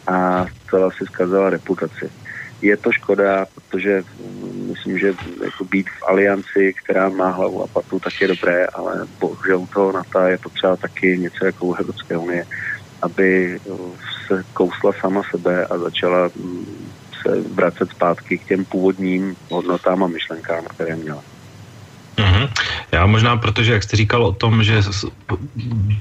D: a zcela si zkazila reputaci. Je to škoda, protože myslím, že jako být v alianci, která má hlavu a patu, tak je dobré, ale bohužel u toho NATO je potřeba taky něco jako u Evropské unie, aby se kousla sama sebe a začala mm, se vracet zpátky k těm původním hodnotám a myšlenkám, které měla.
B: Mm-hmm. Já možná, protože jak jste říkal o tom, že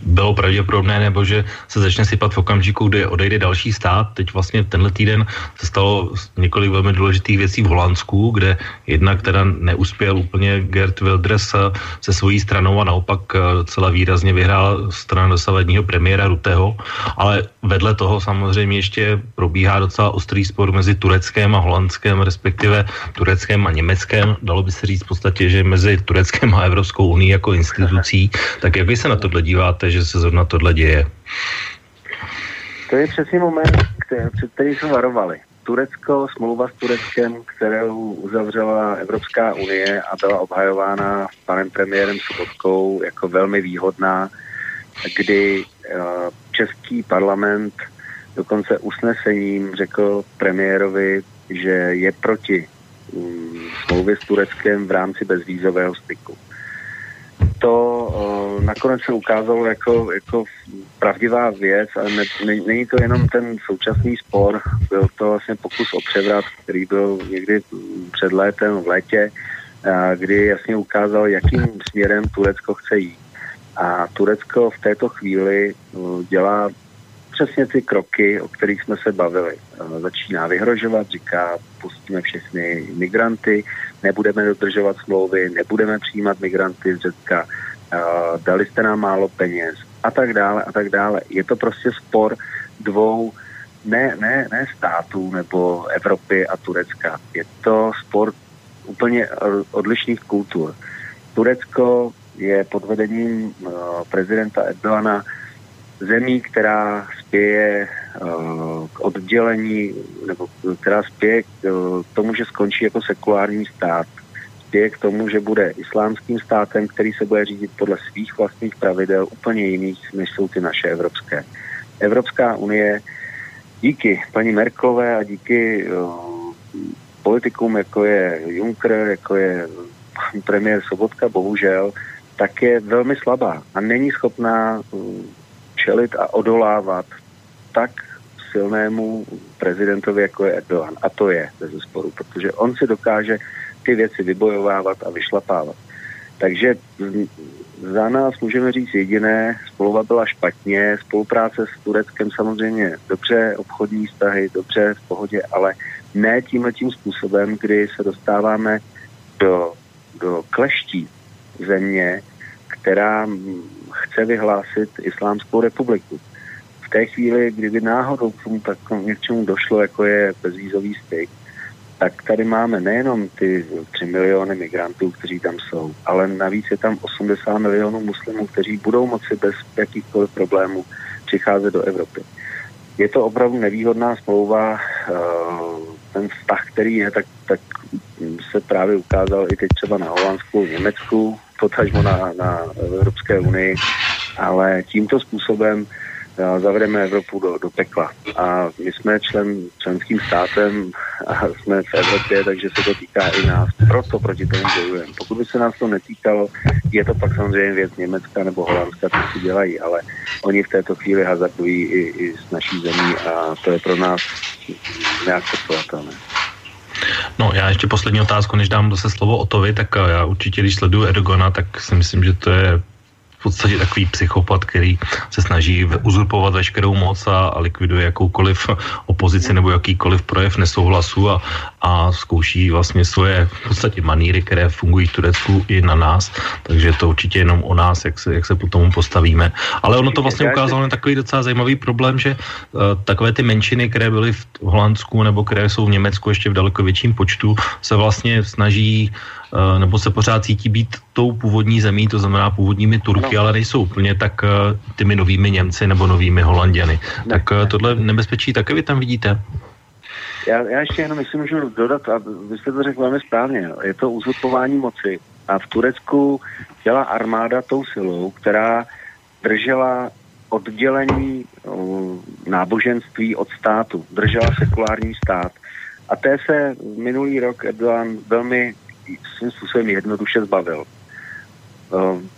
B: bylo pravděpodobné, nebo že se začne sypat v okamžiku, kdy odejde další stát. Teď vlastně tenhle týden se stalo několik velmi důležitých věcí v Holandsku, kde jednak teda neuspěl úplně Gert Wilders se svojí stranou a naopak eh, celá výrazně vyhrál strana dosavadního premiéra Ruteho, ale vedle toho samozřejmě ještě probíhá docela ostrý spor mezi Tureckem a Holandskem, respektive Tureckem a Německem. Dalo by se říct v podstatě, že mezi Tureckem a Evropskou unii jako institucí, tak jak vy se na tohle díváte, že se zrovna tohle děje?
D: To je přesně moment, který, před který jsme varovali. Turecko, smlouva s Tureckem, kterou uzavřela Evropská unie a byla obhajována panem premiérem Sobotkou jako velmi výhodná, kdy uh, český parlament dokonce usnesením řekl premiérovi, že je proti smlouvy s Tureckem v rámci bezvízového styku. To uh, nakonec se ukázalo jako, jako pravdivá věc, ale ne, ne, není to jenom ten současný spor, byl to vlastně pokus o převrat, který byl někdy před létem v létě, uh, kdy jasně ukázal, jakým směrem Turecko chce jít. A Turecko v této chvíli uh, dělá přesně ty kroky, o kterých jsme se bavili. Eh, začíná vyhrožovat, říká, pustíme všechny migranty, nebudeme dodržovat smlouvy, nebudeme přijímat migranty z Řecka, eh, dali jste nám málo peněz a tak dále a tak dále. Je to prostě spor, dvou ne, ne, ne států nebo Evropy a Turecka. Je to sport úplně odlišných kultur. Turecko je pod vedením prezidenta Erdoana zemí, která spěje uh, k oddělení, nebo která spěje k uh, tomu, že skončí jako sekulární stát. Spěje k tomu, že bude islámským státem, který se bude řídit podle svých vlastních pravidel úplně jiných, než jsou ty naše evropské. Evropská unie díky paní Merklové a díky uh, politikům, jako je Juncker, jako je premiér Sobotka, bohužel, tak je velmi slabá a není schopná čelit a odolávat tak silnému prezidentovi, jako je Erdogan. A to je bez sporu, protože on si dokáže ty věci vybojovávat a vyšlapávat. Takže za nás můžeme říct jediné, spoluva byla špatně, spolupráce s Tureckem samozřejmě dobře, obchodní vztahy dobře, v pohodě, ale ne tímhle tím způsobem, kdy se dostáváme do, do kleští země, která chce vyhlásit Islámskou republiku. V té chvíli, kdyby náhodou k tomu tak něčemu došlo, jako je bezvízový styk, tak tady máme nejenom ty 3 miliony migrantů, kteří tam jsou, ale navíc je tam 80 milionů muslimů, kteří budou moci bez jakýchkoliv problémů přicházet do Evropy. Je to opravdu nevýhodná smlouva, eh, ten vztah, který je, tak, tak se právě ukázal i teď třeba na Holandsku, Německu, potažmo na, na Evropské unii, ale tímto způsobem eh, zavedeme Evropu do, do pekla. A my jsme člen, členským státem a jsme v Evropě, takže se to týká i nás. Proto proti tomu bojujeme. Pokud by se nás to netýkalo, je to pak samozřejmě věc Německa nebo Holandska, co si dělají, ale oni v této chvíli hazardují i, i s naší zemí a to je pro nás neakceptovatelné.
B: No já ještě poslední otázku, než dám zase slovo Otovi, tak eh, já určitě, když sleduju Erdogana, tak si myslím, že to je podstatě takový psychopat, který se snaží uzurpovat veškerou moc a, a likviduje jakoukoliv opozici nebo jakýkoliv projev nesouhlasu a, a zkouší vlastně svoje v podstatě maníry, které fungují v Turecku i na nás, takže je to určitě jenom o nás, jak se, jak se po tomu postavíme. Ale ono to vlastně ukázalo na takový docela zajímavý problém, že uh, takové ty menšiny, které byly v Holandsku nebo které jsou v Německu ještě v daleko větším počtu, se vlastně snaží uh, nebo se pořád cítí být tou původní zemí, to znamená původními Turky, no. ale nejsou úplně tak uh, těmi novými Němci nebo novými Holanděny. Ne, tak uh, tohle nebezpečí také vy tam vidíte?
D: Já, já ještě jenom, myslím, můžu dodat, a vy jste to řekl velmi správně, je to uzurpování moci. A v Turecku dělá armáda tou silou, která držela oddělení náboženství od státu, držela sekulární stát. A té se minulý rok Erdogan velmi svým způsobem jednoduše zbavil.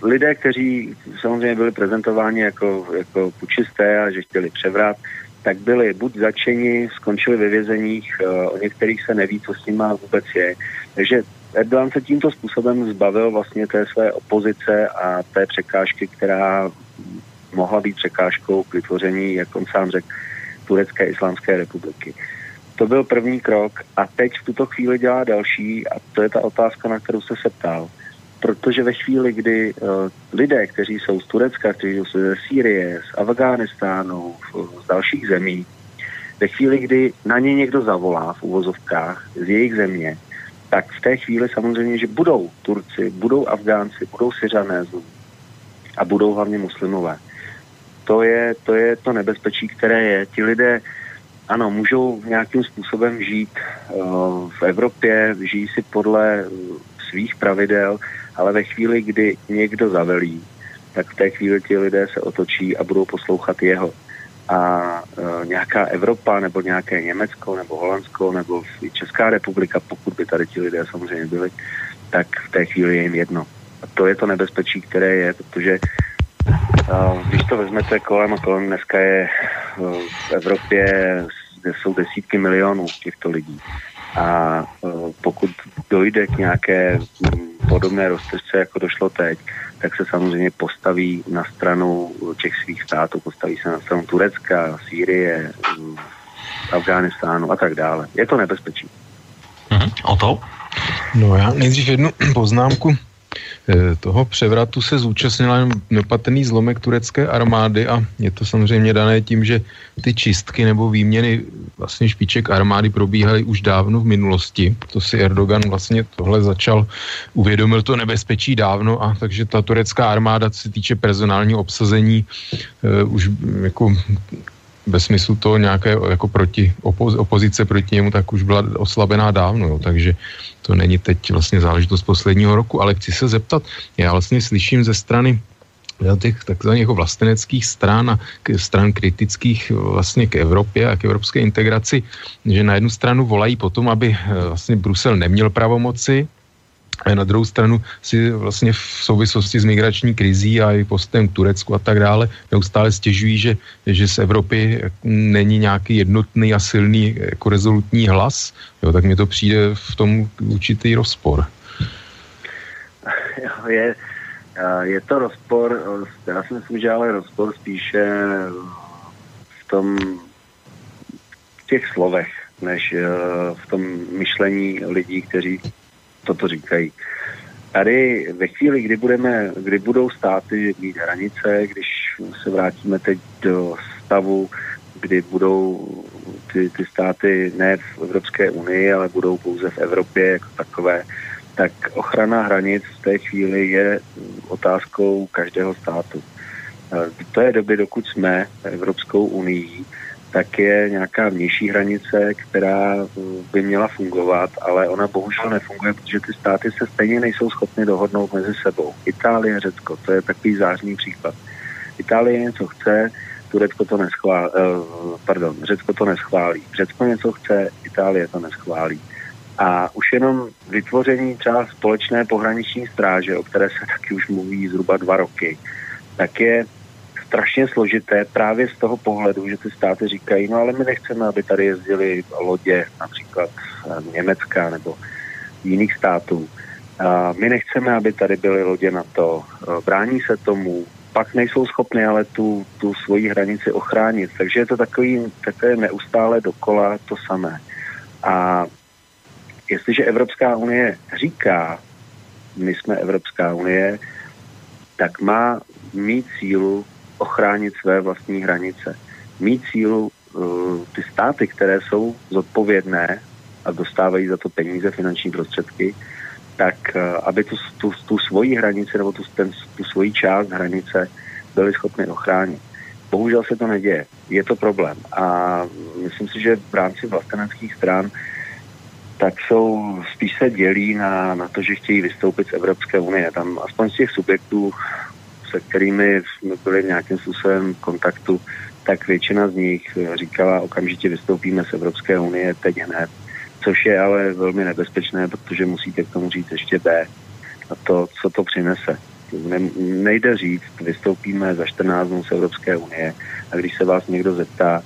D: Lidé, kteří samozřejmě byli prezentováni jako, jako pučisté a že chtěli převrat, tak byli buď začeni, skončili ve vězeních, eh, o některých se neví, co s má vůbec je. Takže Erdogan se tímto způsobem zbavil vlastně té své opozice a té překážky, která mohla být překážkou k vytvoření, jak on sám řekl, Turecké islámské republiky. To byl první krok a teď v tuto chvíli dělá další a to je ta otázka, na kterou se se ptal protože ve chvíli, kdy uh, lidé, kteří jsou z Turecka, kteří jsou ze Sýrie, z Afghánistánu, z dalších zemí, ve chvíli, kdy na ně někdo zavolá v uvozovkách z jejich země, tak v té chvíli samozřejmě, že budou Turci, budou Afgánci, budou Syřané a budou hlavně muslimové. To je, to je to nebezpečí, které je. Ti lidé, ano, můžou nějakým způsobem žít uh, v Evropě, žijí si podle uh, svých pravidel, ale ve chvíli, kdy někdo zavelí, tak v té chvíli ti lidé se otočí a budou poslouchat jeho. A e, nějaká Evropa, nebo nějaké Německo, nebo Holandsko, nebo Česká republika, pokud by tady ti lidé samozřejmě byli, tak v té chvíli je jim jedno. A to je to nebezpečí, které je, protože když to vezmete kolem a kolem, dneska je e, v Evropě jsou desítky milionů těchto lidí. A e, pokud dojde k nějaké podobné roztržce, jako došlo teď, tak se samozřejmě postaví na stranu těch svých států, postaví se na stranu Turecka, Sýrie, Afghánistánu a tak dále. Je to nebezpečí.
B: Mm-hmm. O to?
C: No já nejdřív jednu poznámku Eh, toho převratu se zúčastnila jen nepatrný zlomek turecké armády a je to samozřejmě dané tím, že ty čistky nebo výměny vlastně špiček armády probíhaly už dávno v minulosti. To si Erdogan vlastně tohle začal, uvědomil to nebezpečí dávno a takže ta turecká armáda, co se týče personálního obsazení, uh, už jako ve smyslu toho nějaké jako proti, opoz, opozice proti němu, tak už byla oslabená dávno, jo, takže to není teď vlastně záležitost posledního roku, ale chci se zeptat, já vlastně slyším ze strany těch takzvaných jako vlasteneckých stran a stran kritických vlastně k Evropě a k evropské integraci, že na jednu stranu volají potom, aby eh, vlastně Brusel neměl pravomoci, na druhou stranu si vlastně v souvislosti s migrační krizí a i postem k Turecku a tak dále neustále stěžují, že, že z Evropy není nějaký jednotný a silný jako rezolutní hlas, jo, tak mi to přijde v tom určitý rozpor.
D: Je, je to rozpor, já si myslím, že ale rozpor spíše v tom v těch slovech, než eh, v tom myšlení lidí, kteří toto říkají. Tady ve chvíli, kdy, budeme, kdy budou státy mít hranice, když se vrátíme teď do stavu, kdy budou ty, ty státy ne v Evropské unii, ale budou pouze v Evropě jako takové, tak ochrana hranic v té chvíli je otázkou každého státu. Do té doby, dokud jsme Evropskou unii, tak je nějaká vnější hranice, která by měla fungovat, ale ona bohužel nefunguje, protože ty státy se stejně nejsou schopny dohodnout mezi sebou. Itálie, Řecko, to je takový zářný příklad. Itálie něco chce, Turecko to neschválí, eh, pardon, Řecko to neschválí. Řecko něco chce, Itálie to neschválí. A už jenom vytvoření třeba společné pohraniční stráže, o které se taky už mluví zhruba dva roky, tak je strašně složité právě z toho pohledu, že ty státy říkají, no ale my nechceme, aby tady jezdili lodě například eh, Německa nebo jiných států. A my nechceme, aby tady byly lodě na to. Eh, brání se tomu, pak nejsou schopni ale tu, tu svoji hranici ochránit. Takže je to takový, takové neustále dokola to samé. A jestliže Evropská unie říká, my jsme Evropská unie, tak má mít sílu ochránit své vlastní hranice. Mít sílu uh, ty státy, které jsou zodpovědné a dostávají za to peníze, finanční prostředky, tak uh, aby tu, tu, tu svoji hranici nebo tu, ten, tu svoji část hranice byli schopni ochránit. Bohužel se to neděje. Je to problém. A myslím si, že v rámci vlasteneckých stran tak jsou spíš se dělí na, na to, že chtějí vystoupit z Evropské unie. Tam aspoň z těch subjektů, se kterými jsme byli v nějakém způsobem kontaktu, tak většina z nich říkala, okamžitě vystoupíme z Evropské unie teď hned, což je ale velmi nebezpečné, protože musíte k tomu říct ještě B. A to, co to přinese. Ne, nejde říct, vystoupíme za 14 dnů z Evropské unie a když se vás někdo zeptá,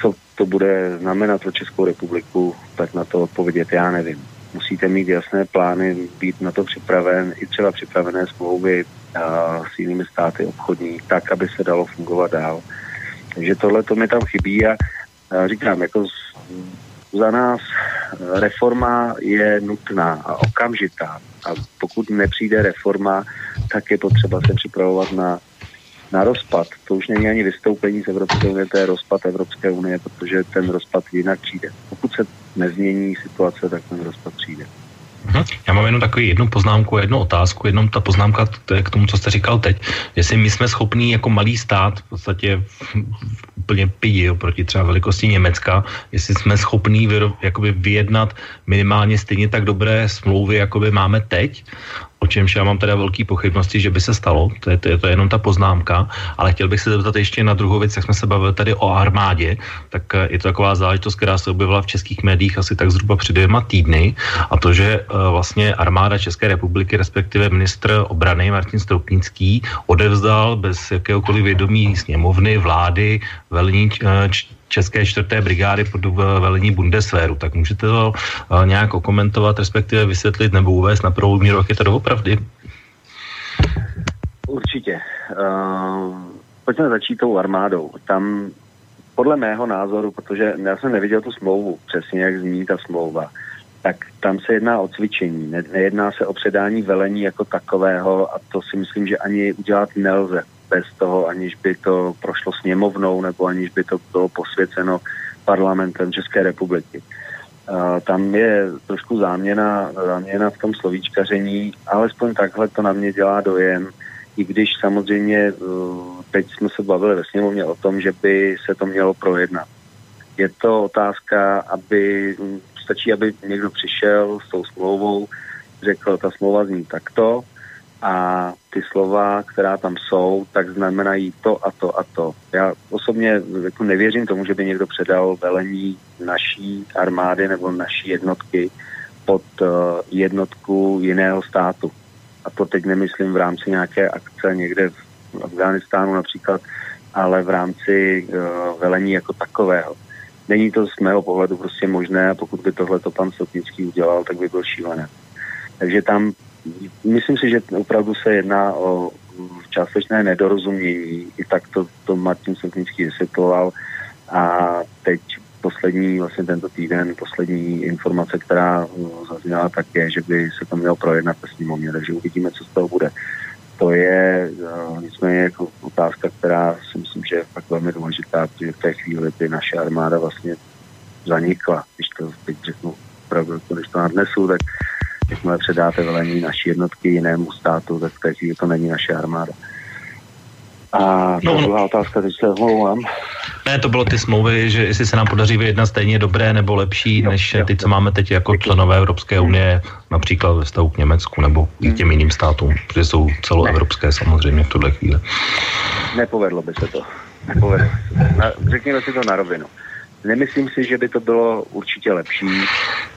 D: co to bude znamenat pro Českou republiku, tak na to odpovědět já nevím. Musíte mít jasné plány, být na to připraven, i třeba připravené smlouvy s jinými státy obchodní, tak, aby se dalo fungovat dál. Takže tohle to mi tam chybí a, a říkám, jako z, za nás reforma je nutná a okamžitá. A pokud nepřijde reforma, tak je potřeba se připravovat na, na rozpad. To už není ani vystoupení z Evropské unie, to je rozpad Evropské unie, protože ten rozpad jinak přijde. Pokud se nezmění situace, tak ten rozpad přijde.
B: Mhm. Já mám jenom takový jednu poznámku, jednu otázku, jenom ta poznámka k tomu, co jste říkal teď. Jestli my jsme schopní jako malý stát, v podstatě úplně pidi proti třeba velikosti Německa, jestli jsme schopní jakoby vyjednat minimálně stejně tak dobré smlouvy, jako by máme teď, o čemž já mám teda velký pochybnosti, že by se stalo, to je, to je, to je jenom ta poznámka, ale chtěl bych se zeptat ještě na druhou věc, jak jsme se bavili tady o armádě, tak eh, je to taková záležitost, která se objevila v českých médiích asi tak zhruba před dvěma týdny. A to, že uh, vlastně armáda České republiky, respektive ministr obrany Martin Stropnický odevzdal bez jakéhokoliv vědomí sněmovny, vlády, velení uh, České čtvrté brigády pod velení Bundeswehru. Tak můžete to uh, nějak okomentovat, respektive vysvětlit nebo uvést na prvou míru, jak je to doopravdy?
D: Určitě. Uh, pojďme začít tou armádou. Tam podle mého názoru, protože já jsem neviděl tu smlouvu přesně, jak zní ta smlouva, tak tam se jedná o cvičení. Ne, nejedná se o předání velení jako takového a to si myslím, že ani udělat nelze bez toho, aniž by to prošlo sněmovnou nebo aniž by to bylo posvěceno parlamentem České republiky. Tam je trošku záměna, záměna v tom slovíčkaření, alespoň takhle to na mě dělá dojem, i když samozřejmě uh, teď jsme se bavili ve sněmovně o tom, že by se to mělo projednat. Je to otázka, aby stačí, aby někdo přišel s tou smlouvou, řekl, ta smlouva zní takto a ty slova, která tam jsou, tak znamenají to a to a to. Já osobně jako nevěřím tomu, že by někdo předal velení naší armády nebo naší jednotky pod uh, jednotku jiného státu. A to teď nemyslím v rámci nějaké akce někde v Afganistánu například, ale v rámci uh, velení jako takového. Není to z mého pohledu prostě možné a pokud by tohle to pan Stopnický udělal, tak by byl šílený. Takže tam myslím si, že opravdu se jedná o částečné nedorozumění. I tak to, to Martin Stopnický vysvětloval. A teď poslední, vlastně tento týden, poslední informace, která zazněla, tak je, že by se to mělo projednat ve sněmovně, takže uvidíme, co z toho bude. To je nicméně jako otázka, která si myslím, že je fakt velmi důležitá, protože v té chvíli by naše armáda vlastně zanikla, když to teď řeknu opravdu, když to nadnesu, tak jakmile předáte velení naší jednotky jinému státu, tak v té chvíli to není naše armáda. A no, no. druhá otázka, teď se omlouvám.
B: Ne, to bylo ty smlouvy, že jestli se nám podaří vyjednat stejně dobré nebo lepší, jo, než jo, ty, co máme teď jako členové Evropské unie, například ve vztahu k Německu nebo k těm jiným státům, protože jsou celoevropské ne. samozřejmě v tuhle chvíli.
D: Nepovedlo by se to. Nepovedlo. Řekněme si to na rovinu. Nemyslím si, že by to bylo určitě lepší.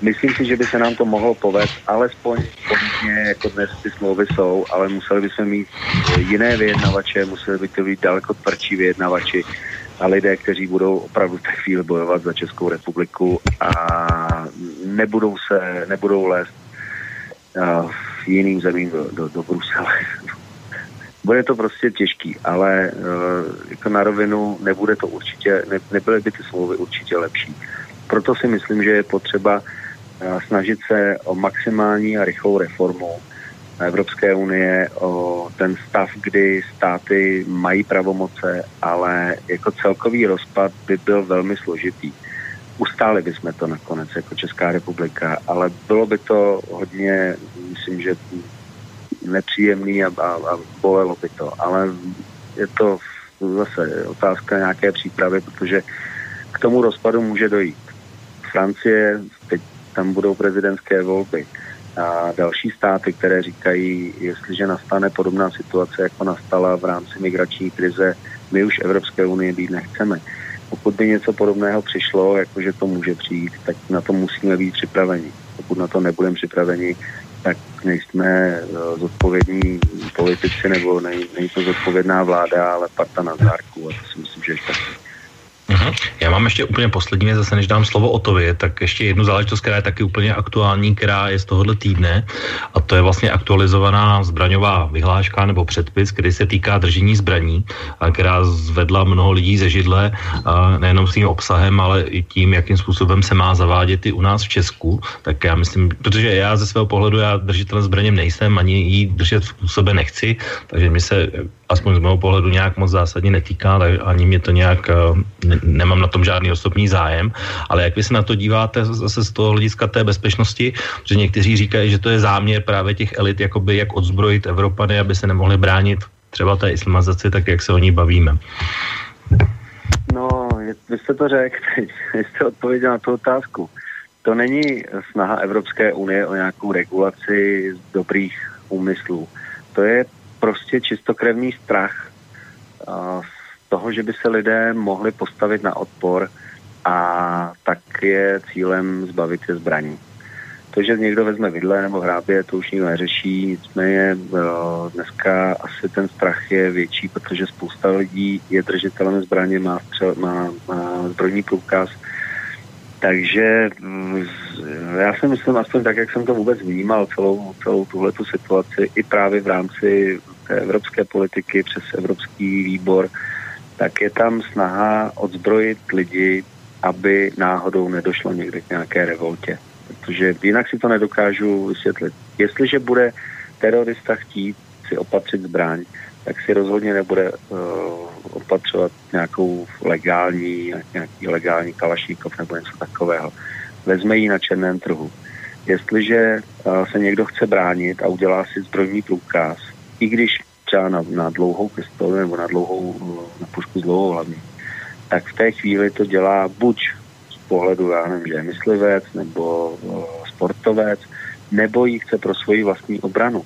D: Myslím si, že by se nám to mohlo povést, alespoň podobně jako dnes ty smlouvy jsou, ale museli bychom mít jiné vyjednavače, museli by to být daleko tvrdší vyjednavači a lidé, kteří budou opravdu v té chvíli bojovat za Českou republiku a nebudou se, nebudou lézt v jiným zemím do, do, do Brusele. Bude to prostě těžký, ale uh, jako na rovinu nebude to určitě, ne, nebyly by ty smlouvy určitě lepší. Proto si myslím, že je potřeba uh, snažit se o maximální a rychlou reformu Evropské unie, o ten stav, kdy státy mají pravomoce, ale jako celkový rozpad by byl velmi složitý. Ustáli bychom to nakonec jako Česká republika, ale bylo by to hodně, myslím, že nepříjemný a, a, a bolelo by to. Ale je to zase otázka nějaké přípravy, protože k tomu rozpadu může dojít. Francie, teď tam budou prezidentské volby a další státy, které říkají, jestliže nastane podobná situace, jako nastala v rámci migrační krize, my už Evropské unie být nechceme. Pokud by něco podobného přišlo, jakože to může přijít, tak na to musíme být připraveni. Pokud na to nebudeme připraveni, tak nejsme eh, zodpovědní politici nebo nej, to zodpovědná vláda, ale parta na zárku a to si myslím, že je špatně.
B: Uh-huh. Já mám ještě úplně poslední věc, zase než dám slovo Otovi, tak ještě jednu záležitost, která je taky úplně aktuální, která je z tohohle týdne a to je vlastně aktualizovaná zbraňová vyhláška nebo předpis, který se týká držení zbraní, a která zvedla mnoho lidí ze židle, a nejenom svým obsahem, ale i tím, jakým způsobem se má zavádět i u nás v Česku. Tak já myslím, protože já ze svého pohledu, já držitelem zbraněm nejsem, ani ji držet v sebe nechci, takže mi se aspoň z mého pohledu nějak moc zásadně netýká, ani mě to nějak, eh, ne, nemám na tom žádný osobní zájem, ale jak vy se na to díváte zase z toho hlediska té bezpečnosti, že někteří říkají, že to je záměr právě těch elit, jakoby jak odzbrojit Evropany, aby se nemohli bránit třeba té islamizaci, tak jak se o ní bavíme.
D: No, vy jste to řekl, vy jste odpověděl na tu otázku. To není snaha Evropské unie o nějakou regulaci dobrých úmyslů. To je prostě čistokrevný strach z toho, že by se lidé mohli postavit na odpor a tak je cílem zbavit se zbraní. To, že někdo vezme vidle nebo hrábě, to už nikdo neřeší, nicméně dneska asi ten strach je větší, protože spousta lidí je držitelem zbraně, má, střel, má, má zbrojní průkaz, takže mm, já si myslím, aspoň tak, jak jsem to vůbec vnímal, celou, celou tuhle situaci, i právě v rámci té evropské politiky přes Evropský výbor, tak je tam snaha odzbrojit lidi, aby náhodou nedošlo někde k nějaké revoltě. protože jinak si to nedokážu vysvětlit. Jestliže bude terorista chtít si opatřit zbraň, tak si rozhodně nebude uh, opatřovat nějakou legální, nějaký legální kalašníkov nebo něco takového. Vezme ji na černém trhu. Jestliže uh, se někdo chce bránit a udělá si zbrojní průkaz, i když třeba na, na dlouhou pistoli nebo na dlouhou na pušku s dlouhou hlavní, tak v té chvíli to dělá buď z pohledu, já nevím, že je myslivec nebo uh, sportovec, nebo ji chce pro svoji vlastní obranu.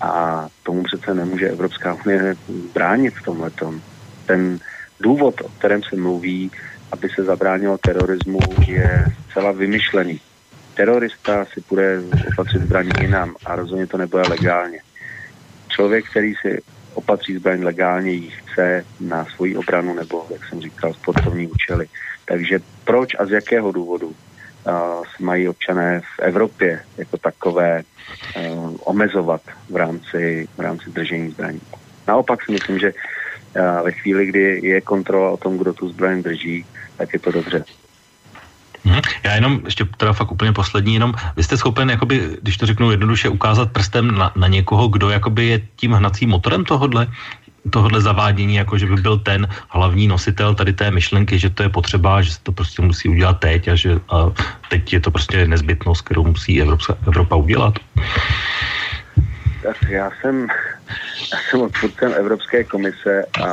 D: A tomu přece nemůže Evropská unie bránit v tomhle. Ten důvod, o kterém se mluví, aby se zabránilo terorismu, je zcela vymyšlený. Terorista si bude opatřit zbraní jinam a rozhodně to nebude legálně. Člověk, který si opatří zbraň legálně, ji chce na svoji obranu nebo, jak jsem říkal, sportovní účely. Takže proč a z jakého důvodu mají občané v Evropě jako takové uh, omezovat v rámci, v rámci držení zbraní. Naopak si myslím, že uh, ve chvíli, kdy je kontrola o tom, kdo tu zbraň drží, tak je to dobře.
B: Mhm. Já jenom ještě teda fakt úplně poslední, jenom vy jste schopen, jakoby, když to řeknu jednoduše, ukázat prstem na, na někoho, kdo jakoby je tím hnacím motorem tohodle, tohohle zavádění, jako že by byl ten hlavní nositel tady té myšlenky, že to je potřeba, že se to prostě musí udělat teď a že a teď je to prostě nezbytnost, kterou musí Evropská, Evropa udělat?
D: Tak já jsem, já jsem odpůrcem Evropské komise a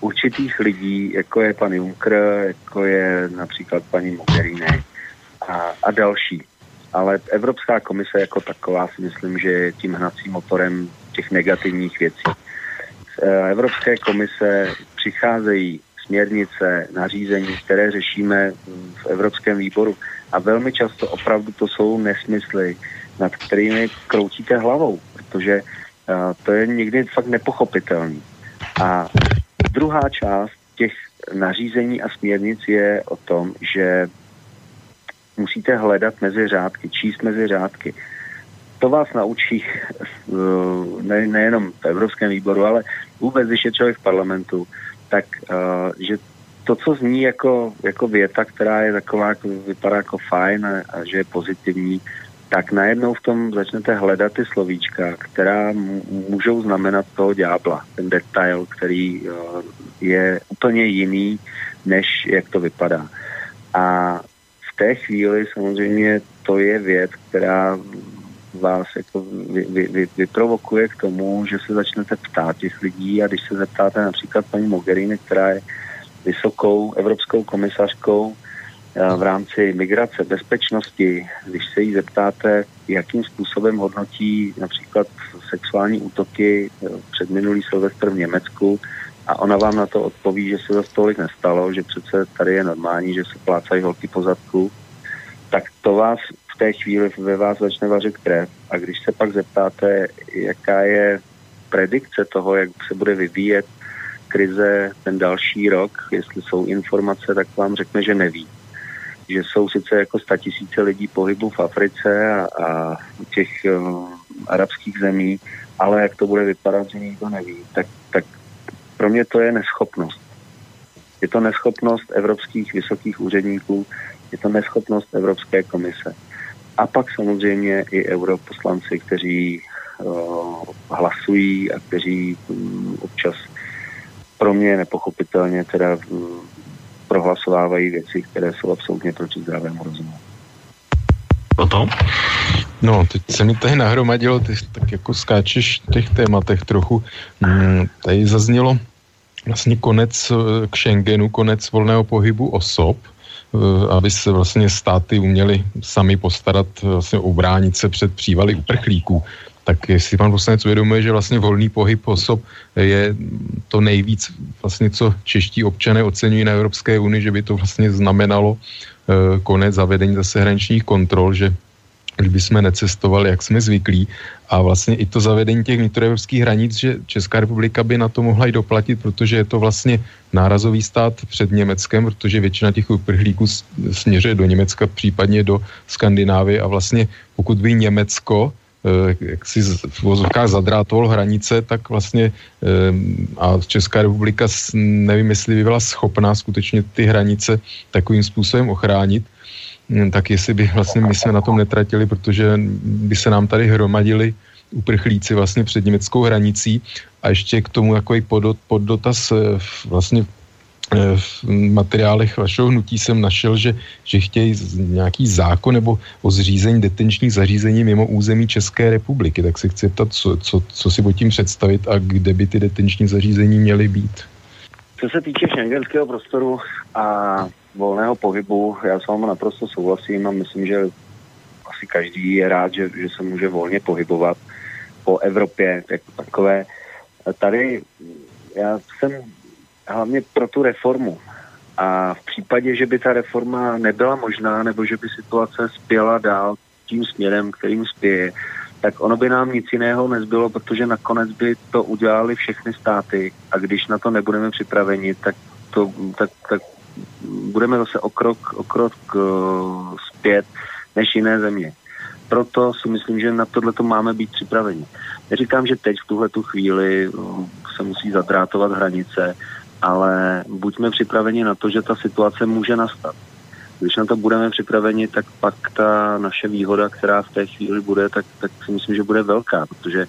D: určitých lidí, jako je pan Juncker, jako je například paní Mogherini a, a další. Ale Evropská komise jako taková si myslím, že je tím hnacím motorem těch negativních věcí. Eh, Evropské komise přicházejí směrnice, nařízení, které řešíme v Evropském výboru. A velmi často opravdu to jsou nesmysly, nad kterými kroutíte hlavou, protože uh, to je někdy fakt nepochopitelný. A druhá část těch nařízení a směrnic je o tom, že musíte hledat mezi řádky, číst mezi řádky to vás naučí eh, ne, nejenom v Evropském výboru, ale vůbec, když je člověk v parlamentu, tak uh, že to, co zní jako, jako věta, která je taková, jako, vypadá jako fajn a, a že je pozitivní, tak najednou v tom začnete hledat ty slovíčka, která můžou znamenat toho ďábla, ten detail, který uh, je úplně jiný, než jak to vypadá. A v té chvíli samozřejmě to je věc, která vás jako vy, vy, vy, vyprovokuje k tomu, že se začnete ptát těch lidí. A když se zeptáte například paní Mogherini, která je vysokou evropskou komisařkou eh, v rámci migrace, bezpečnosti, když se jí zeptáte, jakým způsobem hodnotí například sexuální útoky eh, před minulý Silvestr v Německu a ona vám na to odpoví, že se za stolik nestalo, že přece tady je normální, že se plácají holky po zadku, tak to vás v té chvíli ve vás začne vařit krev. A když se pak zeptáte, jaká je predikce toho, jak se bude vyvíjet krize ten další rok, jestli jsou informace, tak vám řekne, že neví. Že jsou sice jako tisíce lidí pohybu v Africe a, a těch uh, arabských zemí, ale jak to bude vypadat, že nikdo neví. Tak, tak pro mě to je neschopnost. Je to neschopnost evropských vysokých úředníků, je to neschopnost Evropské komise. A pak samozřejmě i europoslanci, kteří uh, hlasují a kteří um, občas pro mě nepochopitelně teda um, prohlasovávají věci, které jsou absolutně proti zdravému rozumu.
B: Potom?
C: No, teď se mi tady nahromadilo, ty tak jako skáčeš v těch tématech trochu. Mm, tady zaznělo vlastně konec eh, k Schengenu, konec volného pohybu osob. Eh, aby se vlastně státy uměly sami postarat, eh, vlastně obránit se před přívaly uprchlíků. Tak jestli pan poslanec uvědomuje, že vlastně volný pohyb osob je to nejvíc vlastně, co čeští občané oceňují na Evropské unii, že by to vlastně znamenalo eh, konec zavedení zase hraničních kontrol, že kdyby jsme necestovali, jak jsme zvyklí. A vlastně i to zavedení těch vnitroevropských hranic, že Česká republika by na to mohla i doplatit, protože je to vlastně nárazový stát před Německem, protože většina těch uprchlíků směřuje do Německa, případně do Skandinávie a vlastně pokud by Německo eh, jak si v vozovkách zadrátoval hranice, tak vlastně eh, a Česká republika nevím, jestli by byla schopná skutečně ty hranice takovým způsobem ochránit, tak jestli by vlastně my jsme na tom netratili, protože by se nám tady hromadili uprchlíci vlastně před německou hranicí a ještě k tomu takový podot, poddotaz eh, vlastně eh, v materiálech vašeho hnutí jsem našel, že, že chtějí nějaký zákon nebo o zřízení detenčních zařízení mimo území České republiky. Tak se chci ptat, co, co, co si pod tím představit a kde by ty detenční zařízení měly být.
D: Co se týče šengenského prostoru a volného pohybu, já s vámi naprosto souhlasím a myslím, že asi každý je rád, že, že se může volně pohybovat po Evropě jako takové. Tady já jsem hlavně pro tu reformu. A v případě, že by ta reforma nebyla možná, nebo že by situace spěla dál tím směrem, kterým spěje, tak ono by nám nic jiného nezbylo, protože nakonec by to udělali všechny státy a když na to nebudeme připraveni, tak, to, tak, tak budeme zase o krok, o krok uh, zpět než jiné země. Proto si myslím, že na tohle to máme být připraveni. Neříkám, že teď v tuhle tu chvíli uh, se musí zadrátovat hranice, ale buďme připraveni na to, že ta situace může nastat. Když na to budeme připraveni, tak pak ta naše výhoda, která v té chvíli bude, tak, tak si myslím, že bude velká, protože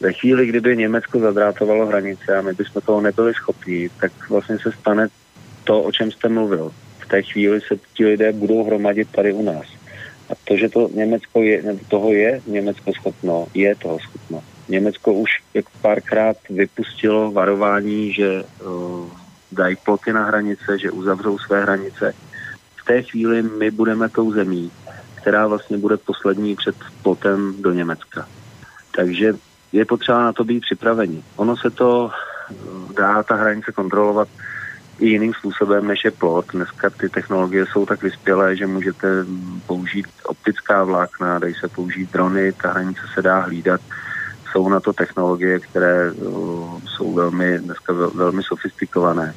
D: ve chvíli, kdyby Německo zadrátovalo hranice a my bychom toho nebyli schopni, tak vlastně se stane to, o čem jste mluvil. V té chvíli se ti lidé budou hromadit tady u nás. A to, že to Německo je, toho je Německo schopno, je toho schopno. Německo už jako párkrát vypustilo varování, že uh, dají ploty na hranice, že uzavřou své hranice té chvíli my budeme tou zemí, která vlastně bude poslední před plotem do Německa. Takže je potřeba na to být připraveni. Ono se to dá ta hranice kontrolovat i jiným způsobem, než je plot. Dneska ty technologie jsou tak vyspělé, že můžete použít optická vlákna, dají se použít drony, ta hranice se dá hlídat. Jsou na to technologie, které jsou velmi, dneska velmi sofistikované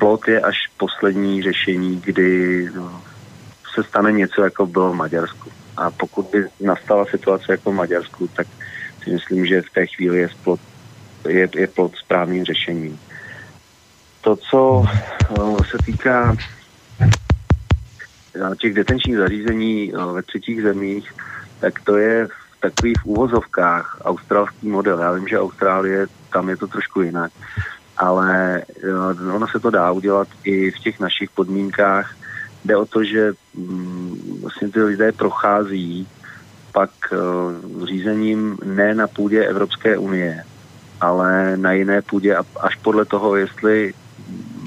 D: plot je až poslední řešení, kdy se stane něco, jako bylo v Maďarsku. A pokud by nastala situace jako v Maďarsku, tak si myslím, že v té chvíli je plot, je, je plot správným řešením. To, co se týká těch detenčních zařízení ve třetích zemích, tak to je v takových úvozovkách australský model. Já vím, že Austrálie, tam je to trošku jinak ale eh, ono se to dá udělat i v těch našich podmínkách. Jde o to, že mm, vlastně ty lidé prochází pak eh, řízením ne na půdě Evropské unie, ale na jiné půdě a až podle toho, jestli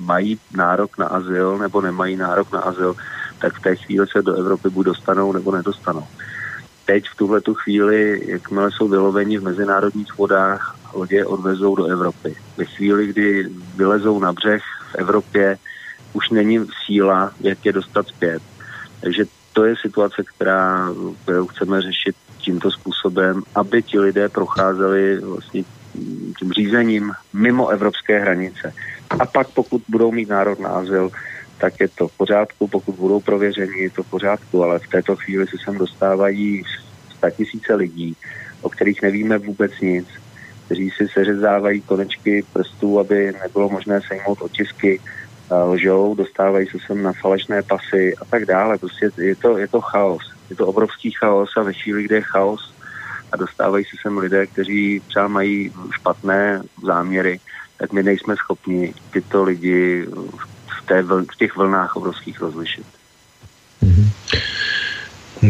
D: mají nárok na azyl nebo nemají nárok na azyl, tak v té chvíli se do Evropy buď dostanou nebo nedostanou. Teď v tuhle tu chvíli, jakmile jsou vyloveni v mezinárodních vodách, lodě odvezou do Evropy. Ve chvíli, kdy vylezou na břeh v Evropě, už není síla, jak je dostat zpět. Takže to je situace, která, kterou chceme řešit tímto způsobem, aby ti lidé procházeli vlastně tím řízením mimo evropské hranice. A pak, pokud budou mít národ na azyl, tak je to v pořádku, pokud budou prověřeni, je to v pořádku, ale v této chvíli se sem dostávají tisíce lidí, o kterých nevíme vůbec nic kteří si seřezávají konečky prstů, aby nebylo možné sejmout otisky, lžou, dostávají se sem na falešné pasy a tak dále. Prostě je to, je to chaos. Je to obrovský chaos a ve chvíli, kde je chaos a dostávají se sem lidé, kteří třeba mají špatné záměry, tak my nejsme schopni tyto lidi v, té, v těch vlnách obrovských rozlišit. Mm-hmm.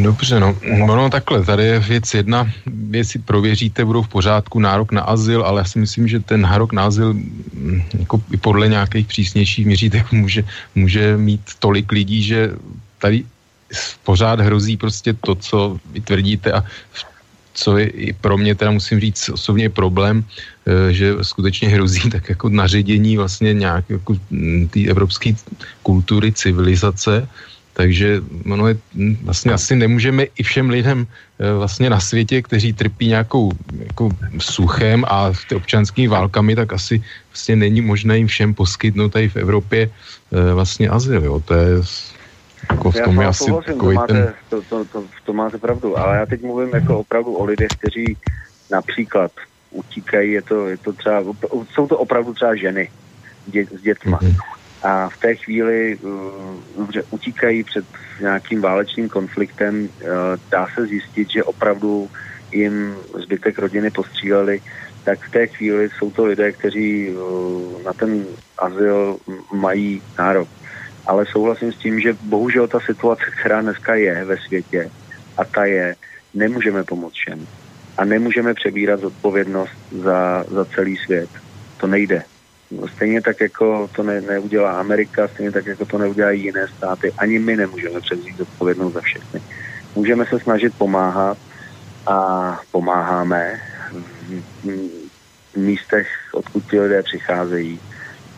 C: Dobře, no. no takhle, tady je věc jedna, věci prověříte, budou v pořádku, nárok na azyl, ale já si myslím, že ten nárok na azyl mm, jako i podle nějakých přísnějších měřítek může, může mít tolik lidí, že tady pořád hrozí prostě to, co vy tvrdíte a co je i pro mě teda musím říct osobně problém, eh, že skutečně hrozí tak jako naředění vlastně nějak jako mm, té evropské kultury, civilizace, takže ono je, vlastně asi nemůžeme i všem lidem eh, vlastně na světě, kteří trpí nějakou jako suchem a občanskými válkami, tak asi vlastně není možné jim všem poskytnout tady v Evropě eh, vlastně azyl. Jo. To je
D: jako v tom já je asi takový to máte, ten... To, to, to, to máte pravdu, ale já teď mluvím jako opravdu o lidech, kteří například utíkají, je to, je to třeba, jsou to opravdu třeba ženy dě, s dětma. Mm-hmm a v té chvíli uh, utíkají před nějakým válečným konfliktem, uh, dá se zjistit, že opravdu jim zbytek rodiny postříleli, tak v té chvíli jsou to lidé, kteří uh, na ten azyl mají nárok. Ale souhlasím s tím, že bohužel ta situace, která dneska je ve světě, a ta je, nemůžeme pomoct všem. A nemůžeme přebírat zodpovědnost za, za celý svět. To nejde. Stejně tak, jako to ne, neudělá Amerika, stejně tak, jako to neudělají jiné státy, ani my nemůžeme převzít odpovědnost za všechny. Můžeme se snažit pomáhat a pomáháme v místech, odkud ti lidé přicházejí,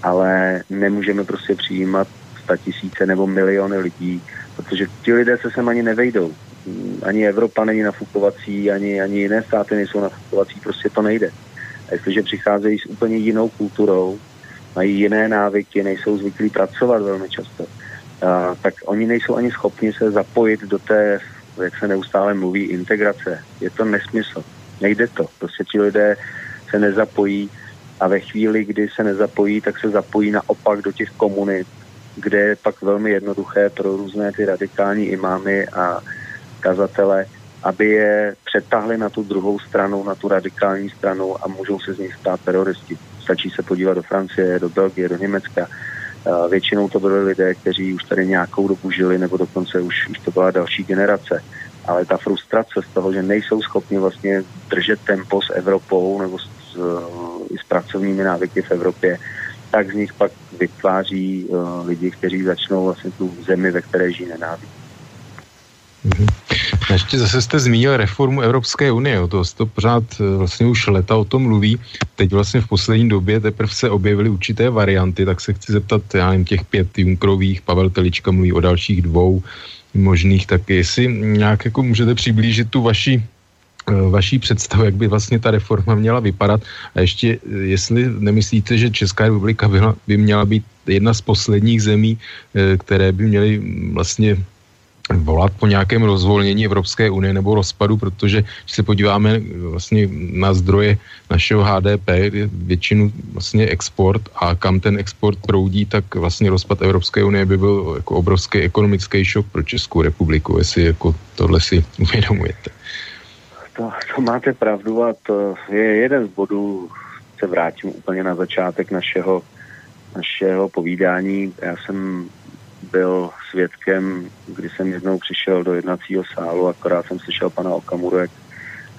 D: ale nemůžeme prostě přijímat sta tisíce nebo miliony lidí, protože ti lidé se sem ani nevejdou. Ani Evropa není nafukovací, ani, ani jiné státy nejsou nafukovací, prostě to nejde. A jestliže přicházejí s úplně jinou kulturou, mají jiné návyky, nejsou zvyklí pracovat velmi často, a, tak oni nejsou ani schopni se zapojit do té, jak se neustále mluví, integrace. Je to nesmysl. Nejde to. Prostě ti lidé se nezapojí a ve chvíli, kdy se nezapojí, tak se zapojí naopak do těch komunit, kde je pak velmi jednoduché pro různé ty radikální imámy a kazatele aby je přetahli na tu druhou stranu, na tu radikální stranu a můžou se z nich stát teroristi. Stačí se podívat do Francie, do Belgie, do Německa. Většinou to byly lidé, kteří už tady nějakou dobu žili, nebo dokonce už, už to byla další generace. Ale ta frustrace z toho, že nejsou schopni vlastně držet tempo s Evropou nebo s, s, i s pracovními návyky v Evropě, tak z nich pak vytváří uh, lidi, kteří začnou vlastně tu zemi, ve které žijí nenávidí.
C: Mm-hmm. Ještě zase jste zmínil reformu Evropské unie, o to, to pořád eh, vlastně už leta o tom mluví. Teď vlastně v poslední době teprve se objevily určité varianty, tak se chci zeptat, já nevím, těch pět Junkrových, Pavel Telička mluví o dalších dvou možných, tak jestli nějak jako můžete přiblížit tu vaši vaší představu, jak by vlastně ta reforma měla vypadat. A ještě, eh, jestli nemyslíte, že Česká republika by, by měla být jedna z posledních zemí, které by měly mm, vlastně volat po nějakém rozvolnění Evropské unie nebo rozpadu, protože když se podíváme vlastně na zdroje našeho HDP, většinu vlastně export a kam ten export proudí, tak vlastně rozpad Evropské unie by byl jako obrovský ekonomický šok pro Českou republiku, jestli jako tohle si uvědomujete.
D: To, to máte pravdu a to je jeden z bodů, se vrátím úplně na začátek našeho, našeho povídání. Já jsem byl svědkem, kdy jsem jednou přišel do jednacího sálu, akorát jsem slyšel pana Okamuru, jak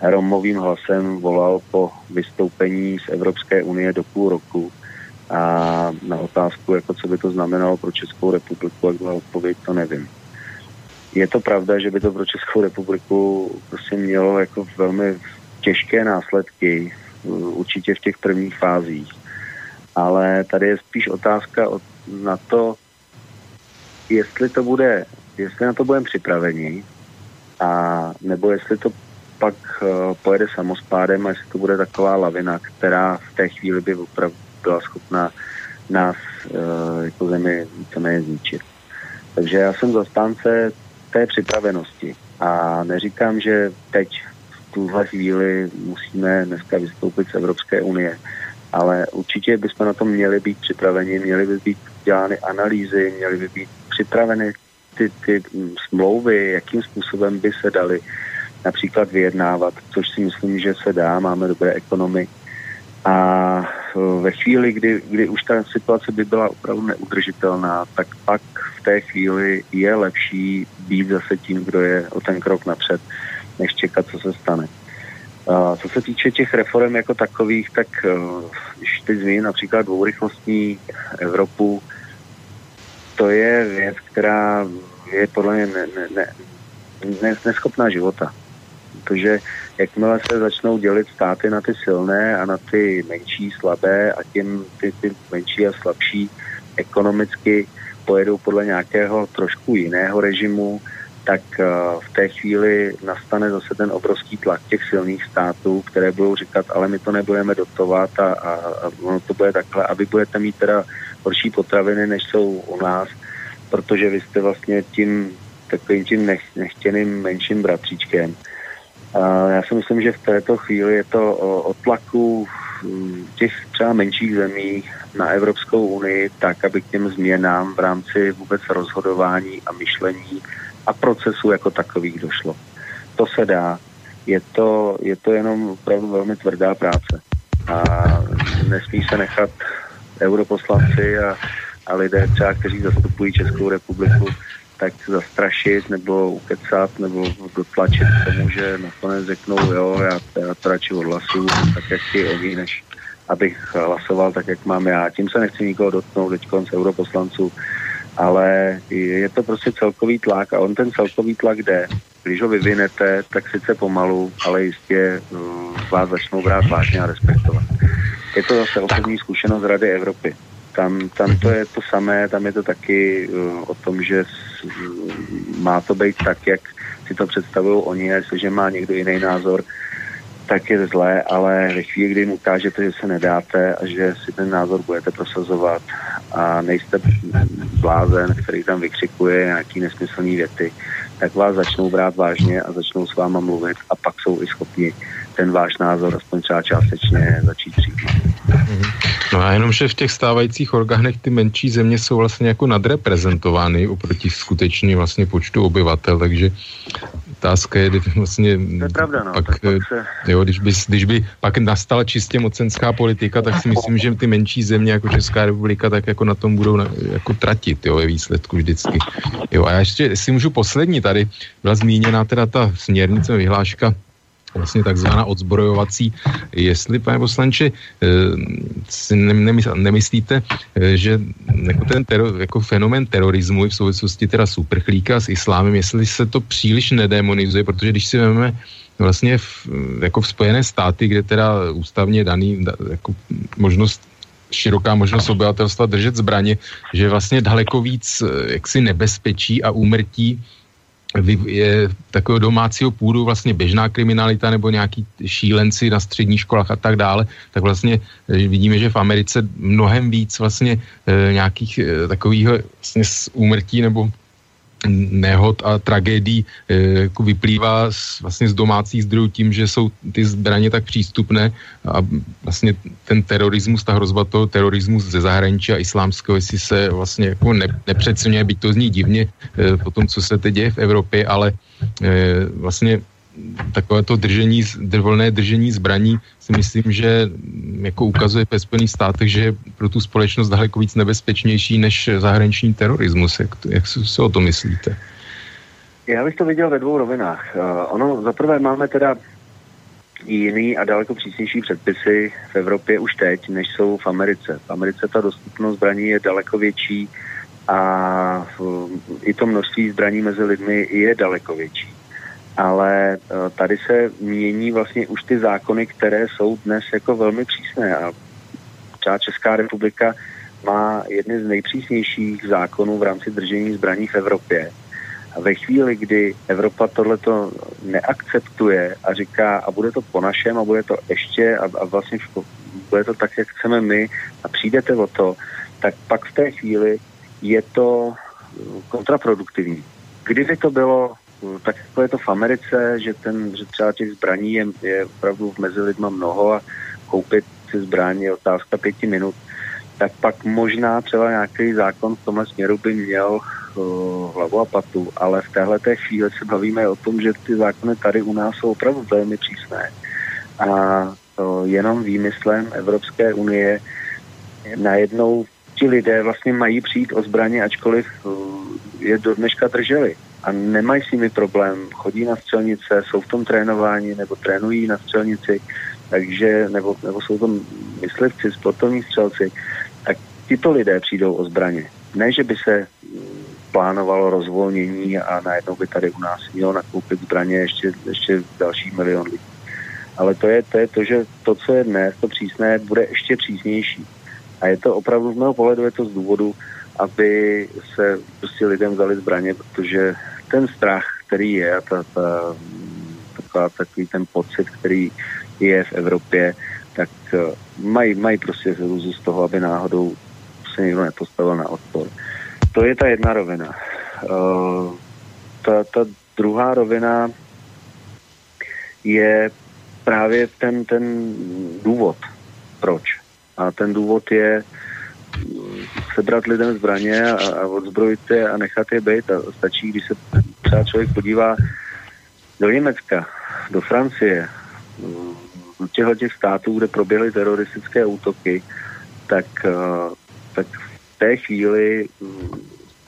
D: romovým hlasem volal po vystoupení z Evropské unie do půl roku a na otázku, jako co by to znamenalo pro Českou republiku, jak byla odpověď, to nevím. Je to pravda, že by to pro Českou republiku prostě mělo jako velmi těžké následky, určitě v těch prvních fázích. Ale tady je spíš otázka na to, jestli to bude, jestli na to budeme připraveni, a nebo jestli to pak uh, pojede samospádem a jestli to bude taková lavina, která v té chvíli by opravdu byla schopná nás uh, jako zemi víceméně zničit. Takže já jsem zastánce té připravenosti a neříkám, že teď v tuhle chvíli musíme dneska vystoupit z Evropské unie, ale určitě bychom na to měli být připraveni, měly by být dělány analýzy, měly by být připraveny ty, ty smlouvy, jakým způsobem by se daly například vyjednávat, což si myslím, že se dá, máme dobré ekonomy. A e, ve chvíli, kdy, kdy už ta situace by byla opravdu neudržitelná, tak pak té chvíli je lepší být zase tím, kdo je o ten krok napřed, než čekat, co se stane. A co se týče těch reform jako takových, tak e, když teď zmíním například dvourychlostní Evropu, to je věc, která je podle mě ne, ne, ne, ne, neschopná života. Protože jakmile se začnou dělit státy na ty silné a na ty menší, slabé a tím ty, ty menší a slabší ekonomicky pojedou podle nějakého trošku jiného režimu, tak uh, v té chvíli nastane zase ten obrovský tlak těch silných států, které budou říkat, ale my to nebudeme dotovat a, a, a ono to bude takhle a vy budete mít teda horší potraviny, než jsou u nás, protože vy jste vlastně tím takovým tím nech, nechtěným menším bratříčkem. A já si myslím, že v této chvíli je to o, o tlaku těch třeba menších zemí na Evropskou unii tak, aby k těm změnám v rámci vůbec rozhodování a myšlení a procesu jako takových došlo. To se dá. Je to, je to jenom opravdu velmi tvrdá práce. A nesmí se nechat europoslanci a, a lidé třeba, kteří zastupují Českou republiku, tak zastrašit nebo ukecat nebo dotlačit k tomu, že nakonec řeknou, jo, já, já to radši odhlasuju tak, jak ty oni, než abych hlasoval tak, jak mám já. Tím se nechci nikoho dotknout teď konc europoslanců, ale je to prostě celkový tlak a on ten celkový tlak jde. Když ho vyvinete, tak sice pomalu, ale jistě uh, vás začnou brát vážně a respektovat. Je to zase osobní zkušenost Rady Evropy. Tam, tam to je to samé, tam je to taky uh, o tom, že s, má to být tak, jak si to představují oni, a jestliže má někdo jiný názor, tak je zlé, ale ve chvíli, kdy jim ukážete, že se nedáte a že si ten názor budete prosazovat a nejste blázen, který tam vykřikuje nějaký nesmyslný věty, tak vás začnou brát vážně a začnou s váma mluvit a pak jsou i schopni ten váš názor aspoň třeba částečně začít přijímat.
C: No a jenom, že v těch stávajících orgánech ty menší země jsou vlastně jako nadreprezentovány oproti skutečně vlastně počtu obyvatel, takže otázka je vlastně...
D: To je pravda, no.
C: Pak, pak se... jo, když, by, když by pak nastala čistě mocenská politika, tak si myslím, že ty menší země jako Česká republika tak jako na tom budou na, jako tratit, jo, ve výsledku vždycky. Jo, a já ještě si můžu poslední tady, byla zmíněna teda ta směrnice, vyhláška vlastně takzvaná odzbrojovací. Jestli, pane poslanče, eh, si nemyslíte, eh, že jako ten teror, jako fenomén terorismu v souvislosti teda s uprchlíka s islámem, jestli se to příliš nedemonizuje, protože když si vezmeme vlastně v, jako v Spojené státy, kde teda ústavně daný jako možnost široká možnost obyvatelstva držet zbraně, že vlastně daleko víc eh, jaksi nebezpečí a úmrtí je takového domácího půdu vlastně běžná kriminalita nebo nějaký šílenci na středních školách a tak dále, tak vlastně eh, vidíme, že v Americe mnohem víc vlastně e, nějakých e, takových vlastně úmrtí nebo nehod a tragédií e, jako vyplývá z, vlastně z domácích zdrojů tím, že jsou ty zbraně tak přístupné a vlastně ten terorismus, ta hrozba toho terorismu ze zahraničí a islámského, jestli se vlastně jako ne, nepřeceňuje, byť to zní divně e, po tom, co se teď děje v Evropě, ale e, vlastně takové to držení, volné držení zbraní si myslím, že jako ukazuje ve Spojených státech, že je pro tu společnost daleko víc nebezpečnější než zahraniční terorismus. Jak, to, jak si o to myslíte?
D: Já bych to viděl ve dvou rovinách. Uh, ono, zaprvé máme teda jiný a daleko přísnější předpisy v Evropě už teď, než jsou v Americe. V Americe ta dostupnost zbraní je daleko větší a uh, i to množství zbraní mezi lidmi je daleko větší ale eh, tady se mění vlastně už ty zákony, které jsou dnes jako velmi přísné a třeba Česká republika má jedny z nejpřísnějších zákonů v rámci držení zbraní v Evropě. A ve chvíli, kdy Evropa tohleto neakceptuje a říká, a bude to po našem, a bude to ještě, a, a vlastně bude to tak, jak chceme my, a přijdete o to, tak pak v té chvíli je to kontraproduktivní. Kdyby to bylo tak jako je to v Americe, že, ten, že třeba těch zbraní je, je opravdu mezi lidma mnoho a koupit si zbraní je otázka pěti minut, tak pak možná třeba nějaký zákon v tomhle směru by měl uh, hlavu a patu, ale v téhle té chvíli se bavíme o tom, že ty zákony tady u nás jsou opravdu velmi přísné. A uh, jenom výmyslem Evropské unie najednou ti lidé vlastně mají přijít o zbraně, ačkoliv uh, je do dneška drželi a nemají s nimi problém, chodí na střelnice, jsou v tom trénování nebo trénují na střelnici, takže, nebo, nebo jsou to myslivci, sportovní střelci, tak tito lidé přijdou o zbraně. Ne, že by se plánovalo rozvolnění a najednou by tady u nás mělo nakoupit zbraně ještě, ještě další milion lidí. Ale to je, to je to, že to, co je dnes, to přísné, bude ještě přísnější. A je to opravdu z mého pohledu je to z důvodu, aby se prostě lidem vzali zbraně, protože ten strach, který je a ta, ta, taková, takový ten pocit, který je v Evropě, tak uh, mají, mají prostě hrůzu z toho, aby náhodou se někdo nepostavil na odpor. To je ta jedna rovina. Uh, ta, ta druhá rovina je právě ten, ten důvod. proč. A ten důvod je sebrat lidem zbraně a, a odzbrojit je a nechat je být. A stačí, když se třeba člověk podívá do Německa, do Francie, do těchto těch států, kde proběhly teroristické útoky, tak, eh, tak v té chvíli mm,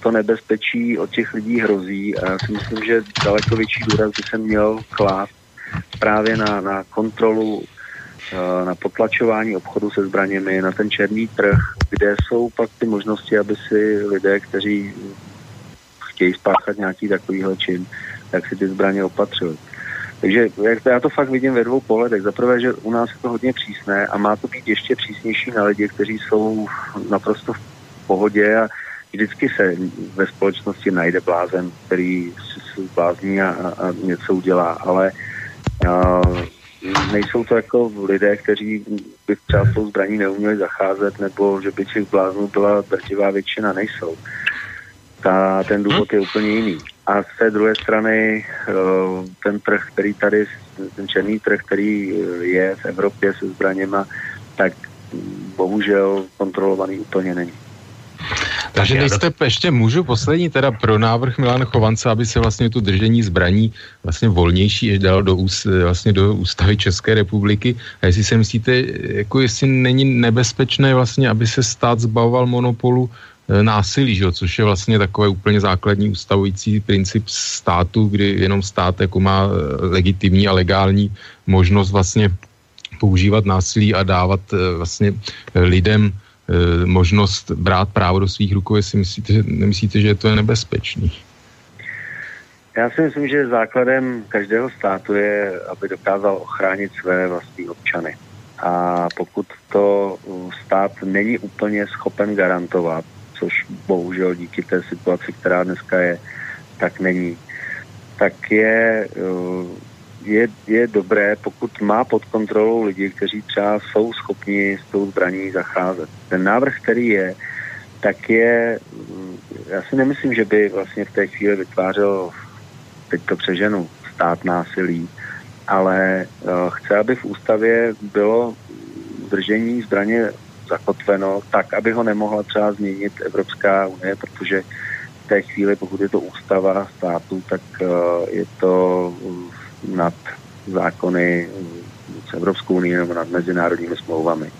D: to nebezpečí od těch lidí hrozí a já si myslím, že daleko větší důraz by se měl klást právě na, na kontrolu, eh, na potlačování obchodu se zbraněmi, na ten černý trh, kde jsou pak ty možnosti, aby si lidé, kteří chtějí spáchat nějaký takovýhle čin, tak si ty zbraně opatřili. Takže jak to, já to fakt vidím ve dvou pohledech. Za prvé, že u nás je to hodně přísné a má to být ještě přísnější na lidi, kteří jsou naprosto v pohodě a vždycky se ve společnosti najde blázen, který se blázní a, a něco udělá, ale a, nejsou to jako lidé, kteří by třeba s tou zbraní neuměli zacházet, nebo že by těch bláznů byla drtivá většina, nejsou. Ta, ten důvod je úplně jiný. A z té druhé strany eh, ten trh, který tady, ten černý trh, který je v Evropě se zbraněma, tak bohužel kontrolovaný úplně není.
C: Takže nejste, ještě můžu poslední teda pro návrh Milan Chovance, aby se vlastně tu držení zbraní vlastně volnější dal do, vlastně do ústavy České republiky. A jestli se myslíte, jako jestli není nebezpečné vlastně, aby se stát zbavoval monopolu e, násilí, že? což je vlastně takové úplně základní ustavující princip státu, kdy jenom stát jako má e, legitimní a legální možnost vlastně používat násilí a dávat e, vlastně lidem možnost brát právo do svých rukou, jestli myslíte, že, nemyslíte, že to je nebezpečný?
D: Já si myslím, že základem každého státu je, aby dokázal ochránit své vlastní občany. A pokud to stát není úplně schopen garantovat, což bohužel díky té situaci, která dneska je, tak není, tak je eh, je, je dobré, pokud má pod kontrolou lidi, kteří třeba jsou schopni s tou zbraní zacházet. Ten návrh, který je, tak je, mm, já si nemyslím, že by vlastně v té chvíli vytvářel, teď to přeženu, stát násilí, ale uh, chce, aby v ústavě bylo držení zbraně zakotveno tak, aby ho nemohla třeba změnit Evropská unie, protože v té chvíli, pokud je to ústava státu, tak uh, je to nad zákony s Evropskou unii nebo nad mezinárodními smlouvami.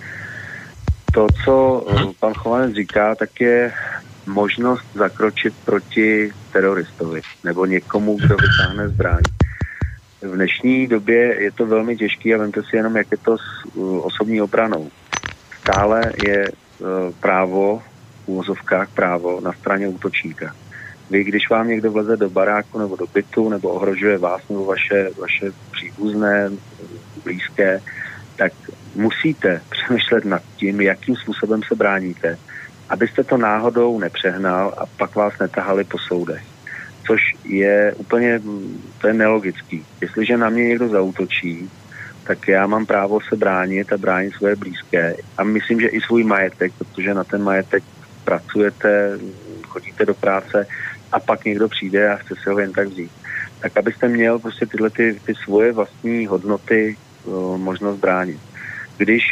D: To, co eh, pan Chovanec říká, tak je možnost zakročit proti teroristovi nebo někomu, kdo vytáhne zbraň. V dnešní době je to velmi těžké a vemte si jenom, jak je to s uh, osobní obranou. Stále je uh, právo, v úvozovkách právo na straně útočníka. Vy, když vám někdo vleze do baráku nebo do bytu nebo ohrožuje vás nebo vaše, vaše příbuzné, blízké, tak musíte přemýšlet nad tím, jakým způsobem se bráníte, abyste to náhodou nepřehnal a pak vás netahali po soudech. Což je úplně, to je nelogický. Jestliže na mě někdo zautočí, tak já mám právo se bránit a bránit své blízké. A myslím, že i svůj majetek, protože na ten majetek pracujete, chodíte do práce, a pak někdo přijde a chce si ho jen tak vzít. Tak abyste měl prostě tyhle ty, ty svoje vlastní hodnoty o, možnost bránit. Když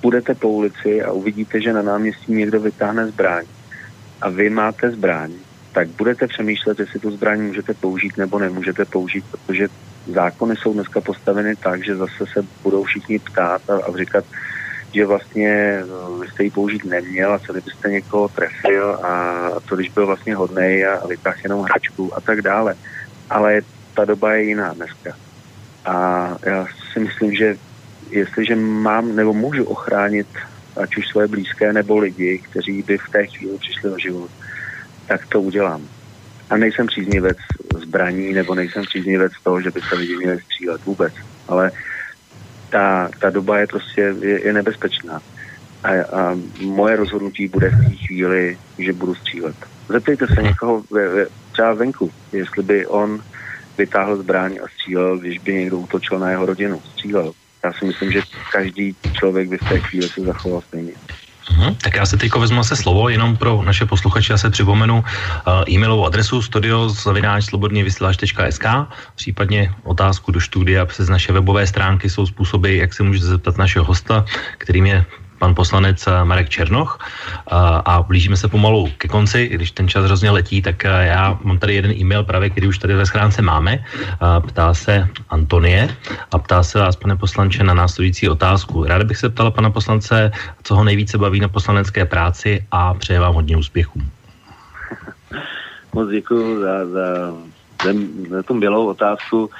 D: půjdete po ulici a uvidíte, že na náměstí někdo vytáhne zbraň a vy máte zbraň, tak budete přemýšlet, jestli tu zbraň můžete použít nebo nemůžete použít, protože zákony jsou dneska postaveny tak, že zase se budou všichni ptát a, a říkat, že vlastně no, vy jste ji použít neměl a co kdybyste někoho trefil a to když byl vlastně hodnej a vytáhl jenom hračku a tak dále. Ale ta doba je jiná dneska. A já si myslím, že jestliže mám nebo můžu ochránit ať už svoje blízké nebo lidi, kteří by v té chvíli přišli o život, tak to udělám. A nejsem příznivec zbraní nebo nejsem příznivec toho, že by se lidi měli střílet vůbec. Ale ta, ta doba je prostě je, je nebezpečná. A, a moje rozhodnutí bude v té chvíli, že budu střílet. Zeptejte se někoho ve, ve, třeba venku, jestli by on vytáhl zbraň a střílel, když by někdo útočil na jeho rodinu. Střílel. Já si myslím, že každý člověk by v té chvíli se zachoval stejně.
B: Uhum, tak já se teď vezmu se slovo, jenom pro naše posluchače já se připomenu uh, e-mailovou adresu studio.slobodněvysílač.sk případně otázku do studia přes naše webové stránky jsou způsoby, jak se můžete zeptat našeho hosta, kterým je pan poslanec eh, Marek Černoch a, a blížíme se pomalu ke konci, když ten čas hrozně letí, tak eh, já mám tady jeden e-mail právě, který už tady ve schránce máme. Ptá se Antonie a ptá se vás, pane poslanče, na následující otázku. Ráda bych se ptala pana poslance, co ho nejvíce baví na poslanecké práci a přeje vám hodně úspěchů.
D: Moc děkuji za, za, za, tu milou otázku.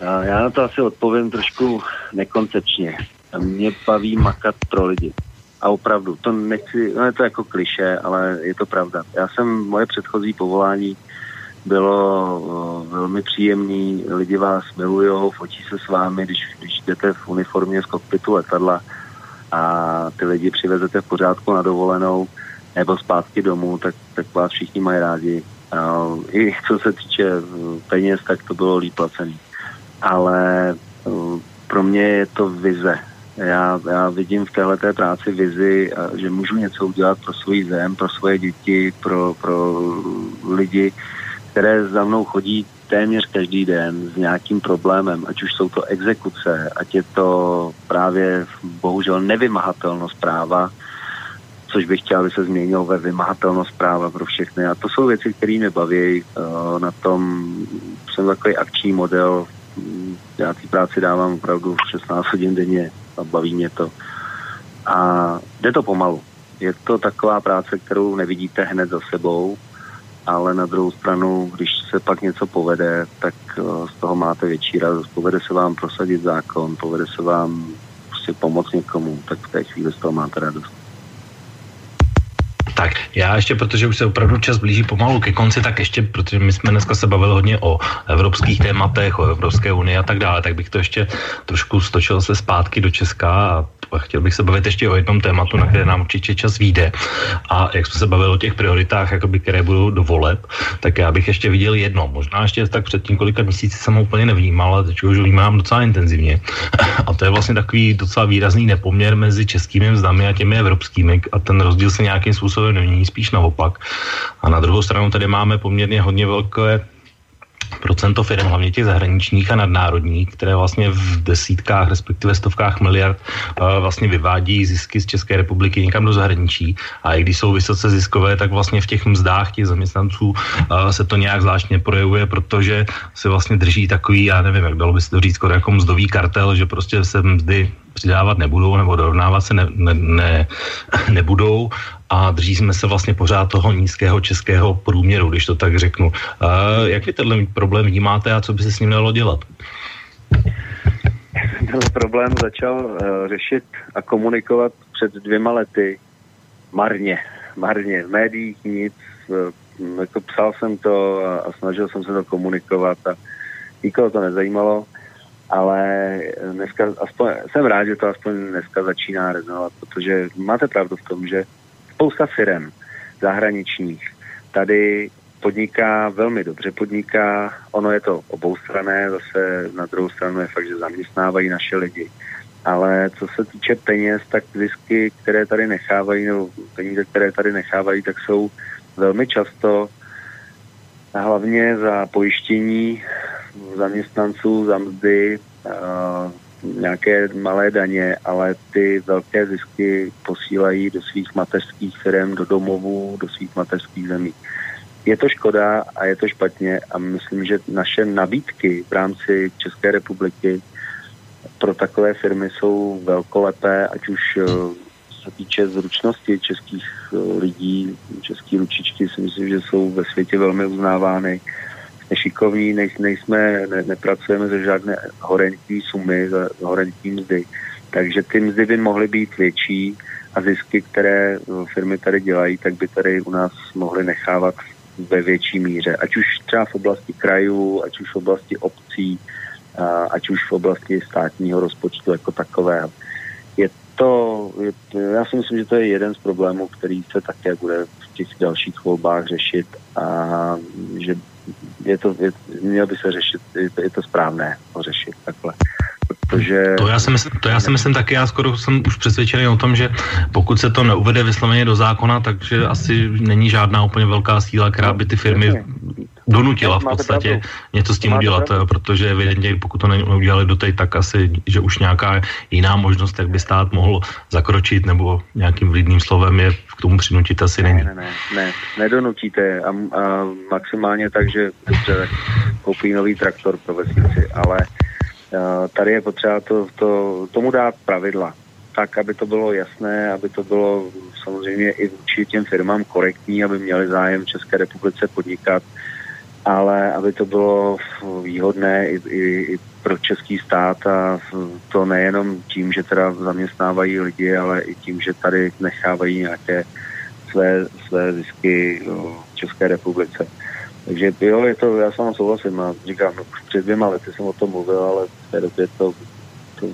D: Já na to asi odpovím trošku nekoncepčně mě baví makat pro lidi. A opravdu, to nechci, no je to jako kliše, ale je to pravda. Já jsem, moje předchozí povolání bylo o, velmi příjemný, lidi vás milujou, fotí se s vámi, když, když jdete v uniformě z kokpitu letadla a ty lidi přivezete v pořádku na dovolenou nebo zpátky domů, tak, tak vás všichni mají rádi. A, I co se týče peněz, tak to bylo líp placený. Ale o, pro mě je to vize já, já vidím v této práci vizi, že můžu něco udělat pro svůj zem, pro svoje děti, pro, pro lidi, které za mnou chodí téměř každý den s nějakým problémem, ať už jsou to exekuce, ať je to právě bohužel nevymahatelnost práva, což bych chtěl, aby se změnilo ve vymahatelnost práva pro všechny. A to jsou věci, které mě baví. Eh, na tom jsem takový akční model. Já té práci dávám opravdu 16 hodin denně a baví mě to. A jde to pomalu. Je to taková práce, kterou nevidíte hned za sebou, ale na druhou stranu, když se pak něco povede, tak eh, z toho máte větší radost. Povede se vám prosadit zákon, povede se vám prostě pomoct někomu, tak v té chvíli z toho máte radost.
B: Tak já ještě, protože už se opravdu čas blíží pomalu ke konci, tak ještě, protože my jsme dneska se bavili hodně o evropských tématech, o Evropské unii a tak dále, tak bych to ještě trošku stočil se zpátky do Česka a chtěl bych se bavit ještě o jednom tématu, na které nám určitě čas vyjde. A jak jsme se bavili o těch prioritách, jakoby, které budou do voleb, tak já bych ještě viděl jedno. Možná ještě tak před několika měsíci jsem ho úplně nevnímal, ale teď už ho vnímám docela intenzivně. A to je vlastně takový docela výrazný nepoměr mezi českými mzdami a těmi evropskými. A ten rozdíl se nějakým způsobem nemění, spíš naopak. A na druhou stranu tady máme poměrně hodně velké procento firm, hlavně těch zahraničních a nadnárodních, které vlastně v desítkách, respektive stovkách miliard uh, vlastně vyvádí zisky z České republiky někam do zahraničí. A i když jsou vysoce ziskové, tak vlastně v těch mzdách těch zaměstnanců uh, se to nějak zvláštně projevuje, protože se vlastně drží takový, já nevím, jak dalo by se to říct, jako mzdový kartel, že prostě se mzdy přidávat nebudou nebo dorovnávat se ne, ne, ne, nebudou a držíme se vlastně pořád toho nízkého českého průměru, když to tak řeknu. Jak vy tenhle problém vnímáte a co by se s ním mělo dělat?
D: Ten problém začal uh, řešit a komunikovat před dvěma lety marně. Marně. V médiích nic. Uh, jako psal jsem to a, a snažil jsem se to komunikovat a nikoho to nezajímalo ale dneska aspoň, jsem rád, že to aspoň dneska začíná rezonovat, protože máte pravdu v tom, že spousta firm zahraničních tady podniká velmi dobře podniká, ono je to oboustrané, zase na druhou stranu je fakt, že zaměstnávají naše lidi. Ale co se týče peněz, tak zisky, které tady nechávají, nebo peníze, které tady nechávají, tak jsou velmi často hlavně za pojištění zaměstnanců, za mzdy, nějaké malé daně, ale ty velké zisky posílají do svých mateřských firm, do domovů, do svých mateřských zemí. Je to škoda a je to špatně a myslím, že naše nabídky v rámci České republiky pro takové firmy jsou velkolepé, ať už eh, se týče zručnosti českých eh, lidí, české ručičky si myslím, že jsou ve světě velmi uznávány šikovní, nej, nejsme, ne, nepracujeme ze žádné horentní sumy, za horentní mzdy. Takže ty mzdy by mohly být větší a zisky, které firmy tady dělají, tak by tady u nás mohly nechávat ve větší míře. Ať už třeba v oblasti krajů, ať už v oblasti obcí, ať už v oblasti státního rozpočtu jako takového. Je to, je, já si myslím, že to je jeden z problémů, který se také bude v těch dalších volbách řešit a že je to, je, měl by se řešit, je to, je to správné ho řešit takhle. protože...
B: To já, si myslím, to já si myslím taky, já skoro jsem už přesvědčený o tom, že pokud se to neuvede vysloveně do zákona, takže asi není žádná úplně velká síla, která by ty firmy donutila v podstatě něco s tím udělat, protože evidentně pokud to neudělali doteď, tak asi, že už nějaká jiná možnost, jak by stát mohl zakročit nebo nějakým vlídným slovem je k tomu přinutit asi není.
D: Ne, ne, ne, nedonutíte. A, a maximálně tak, že dobře, koupí nový traktor pro vesnici, ale uh, tady je potřeba to, to, tomu dát pravidla. Tak, aby to bylo jasné, aby to bylo samozřejmě i vůči těm firmám korektní, aby měli zájem v České republice podnikat ale aby to bylo výhodné i, i, i pro český stát a to nejenom tím, že teda zaměstnávají lidi, ale i tím, že tady nechávají nějaké své, své zisky v České republice. Takže jo, je to, já s vám souhlasím a říkám, no, před dvěma lety jsem o tom mluvil, ale v té době to, to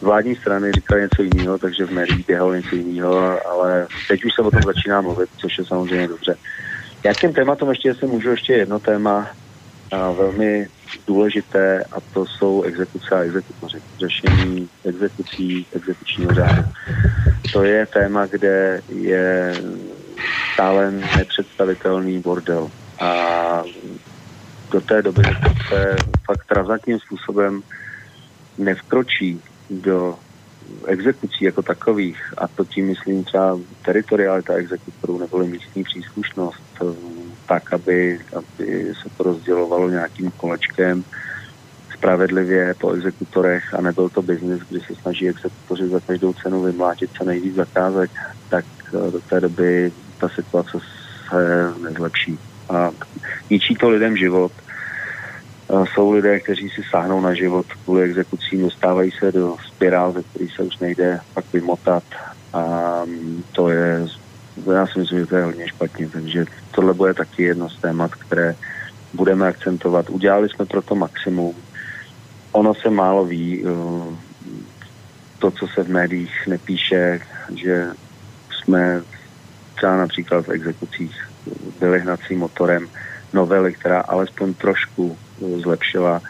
D: vládní strany říkali něco jiného, takže v médiích běhalo něco jiného, ale teď už se o tom začíná mluvit, což je samozřejmě dobře. Já k těm tématům ještě, jestli můžu, ještě jedno téma a velmi důležité a to jsou exekuce a exekutoři. Řešení exekucí, exekučního řádu. To je téma, kde je stále nepředstavitelný bordel. A do té doby se fakt razantním způsobem nevkročí do exekucí jako takových, a to tím myslím třeba teritorialita exekutorů nebo místní příslušnost, eh, tak, aby, aby se to rozdělovalo nějakým kolečkem spravedlivě po exekutorech a nebyl to biznis, kdy se snaží exekutoři za každou cenu vymlátit co nejvíc zakázek, tak eh, do té doby ta situace se nezlepší. A ničí to lidem život – jsou lidé, kteří si sáhnou na život kvůli exekucím, dostávají se do spirál, ze který se už nejde pak vymotat a mm, to je, já si myslím, že to je hodně špatně, takže tohle bude taky jedno z témat, které budeme akcentovat. Udělali jsme pro to maximum. Ono se málo ví, eh, to, co se v médiích nepíše, že jsme třeba například v exekucích byli hnacím motorem novely, která alespoň trošku zlepšila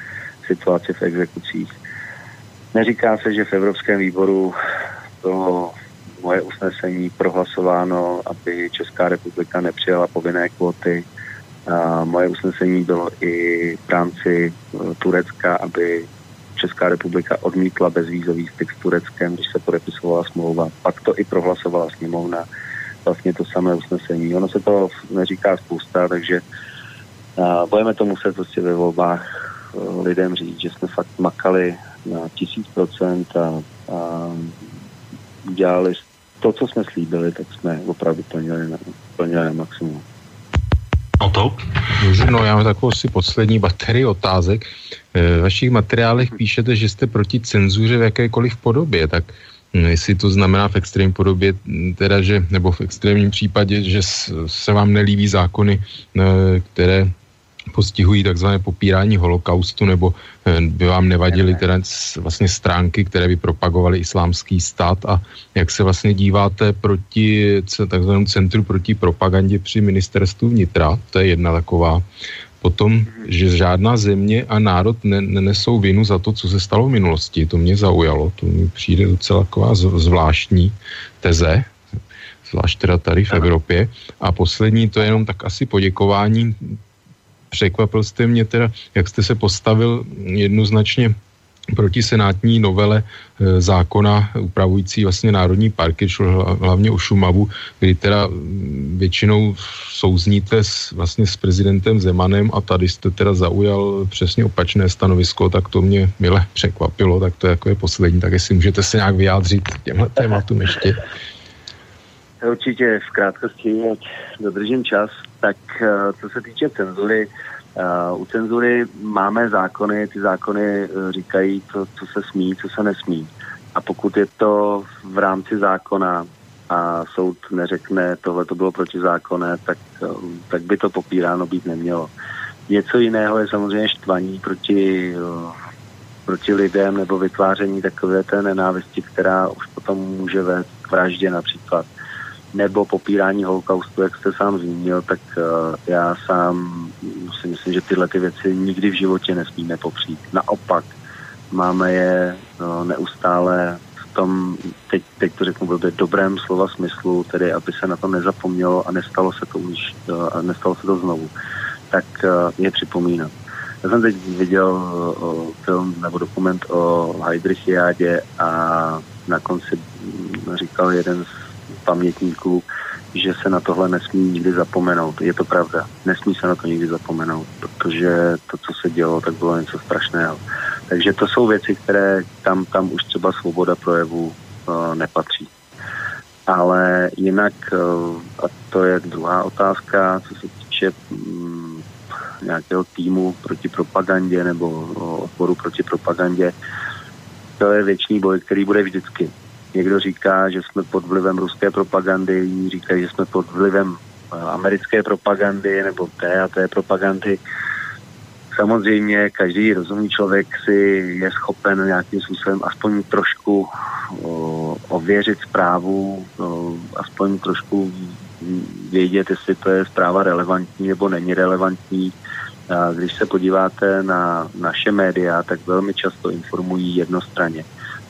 D: situaci v exekucích. Neříká se, že v Evropském výboru bylo moje usnesení prohlasováno, aby Česká republika nepřijala povinné kvóty. Moje usnesení bylo i v rámci e, Turecka, aby Česká republika odmítla bezvízový styk s Tureckem, když se podepisovala smlouva. Pak to i prohlasovala sněmovna, vlastně to samé usnesení. Ono se to neříká spousta, takže a budeme to muset prostě ve volbách eh, lidem říct, že jsme fakt makali na tisíc procent a, a dělali to, co jsme slíbili, tak jsme opravdu plnili na, plnili na maximum.
B: No to?
C: No, já mám takovou si poslední baterii otázek. Eh, v vašich materiálech píšete, že jste proti cenzuře v jakékoliv podobě, tak hm, jestli to znamená v extrémní podobě, hm, teda, že, nebo v extrémním případě, že se vám nelíbí zákony, eh, které postihují takzvané popírání holokaustu, nebo eh, by vám nevadily teda vlastně stránky, které by propagovaly islámský stát a jak se vlastně díváte proti takzvanému centru proti propagandě při ministerstvu vnitra, to je jedna taková. Potom, že žádná země a národ ne, nenesou vinu za to, co se stalo v minulosti. To mě zaujalo, to mi přijde docela taková zvláštní teze, zvlášť teda tady v Evropě. A poslední, to je jenom tak asi poděkování překvapil jste mě teda, jak jste se postavil jednoznačně proti senátní novele e, zákona upravující vlastně národní parky, šlo hlavně o Šumavu, kdy teda většinou souzníte s, vlastně s prezidentem Zemanem a tady jste teda zaujal přesně opačné stanovisko, tak to mě mile překvapilo, tak to je jako je poslední, tak jestli můžete se nějak vyjádřit těmhle tématům ještě.
D: Určitě v krátkosti, ať dodržím čas, tak eh, co se týče cenzury, eh, u cenzury máme zákony, ty zákony eh, říkají, to, co se smí, co se nesmí. A pokud je to v rámci zákona a soud neřekne, tohle to bylo protizákonné, tak, tak by to popíráno být nemělo. Něco jiného je samozřejmě štvaní proti, proti lidem nebo vytváření takové té nenávisti, která už potom může vést k vraždě například nebo popírání holokaustu, jak jste sám zmínil, tak uh, já sám si myslím, že tyhle ty věci nikdy v životě nesmíme popřít. Naopak, máme je no, neustále v tom, teď, teď to řeknu v dobrém slova smyslu, tedy aby se na to nezapomnělo a nestalo se to už, a nestalo se to znovu, tak je připomínat. Já jsem teď viděl film nebo dokument o Heidrichiádě a na konci říkal jeden z pamětníků, že se na tohle nesmí nikdy zapomenout. Je to pravda. Nesmí se na to nikdy zapomenout, protože to, co se dělo, tak bylo něco strašného. Takže to jsou věci, které tam, tam už třeba svoboda projevu uh, nepatří. Ale jinak, uh, a to je druhá otázka, co se týče um, nějakého týmu proti propagandě nebo odporu proti propagandě, to je věčný boj, který bude vždycky. Někdo říká, že jsme pod vlivem ruské propagandy, jiní říkají, že jsme pod vlivem eh, americké propagandy nebo té a té propagandy. Samozřejmě každý rozumný člověk si je schopen nějakým způsobem aspoň trošku o, ověřit zprávu, o, aspoň trošku vědět, jestli to je zpráva relevantní nebo není relevantní. A když se podíváte na naše média, tak velmi často informují jednostranně.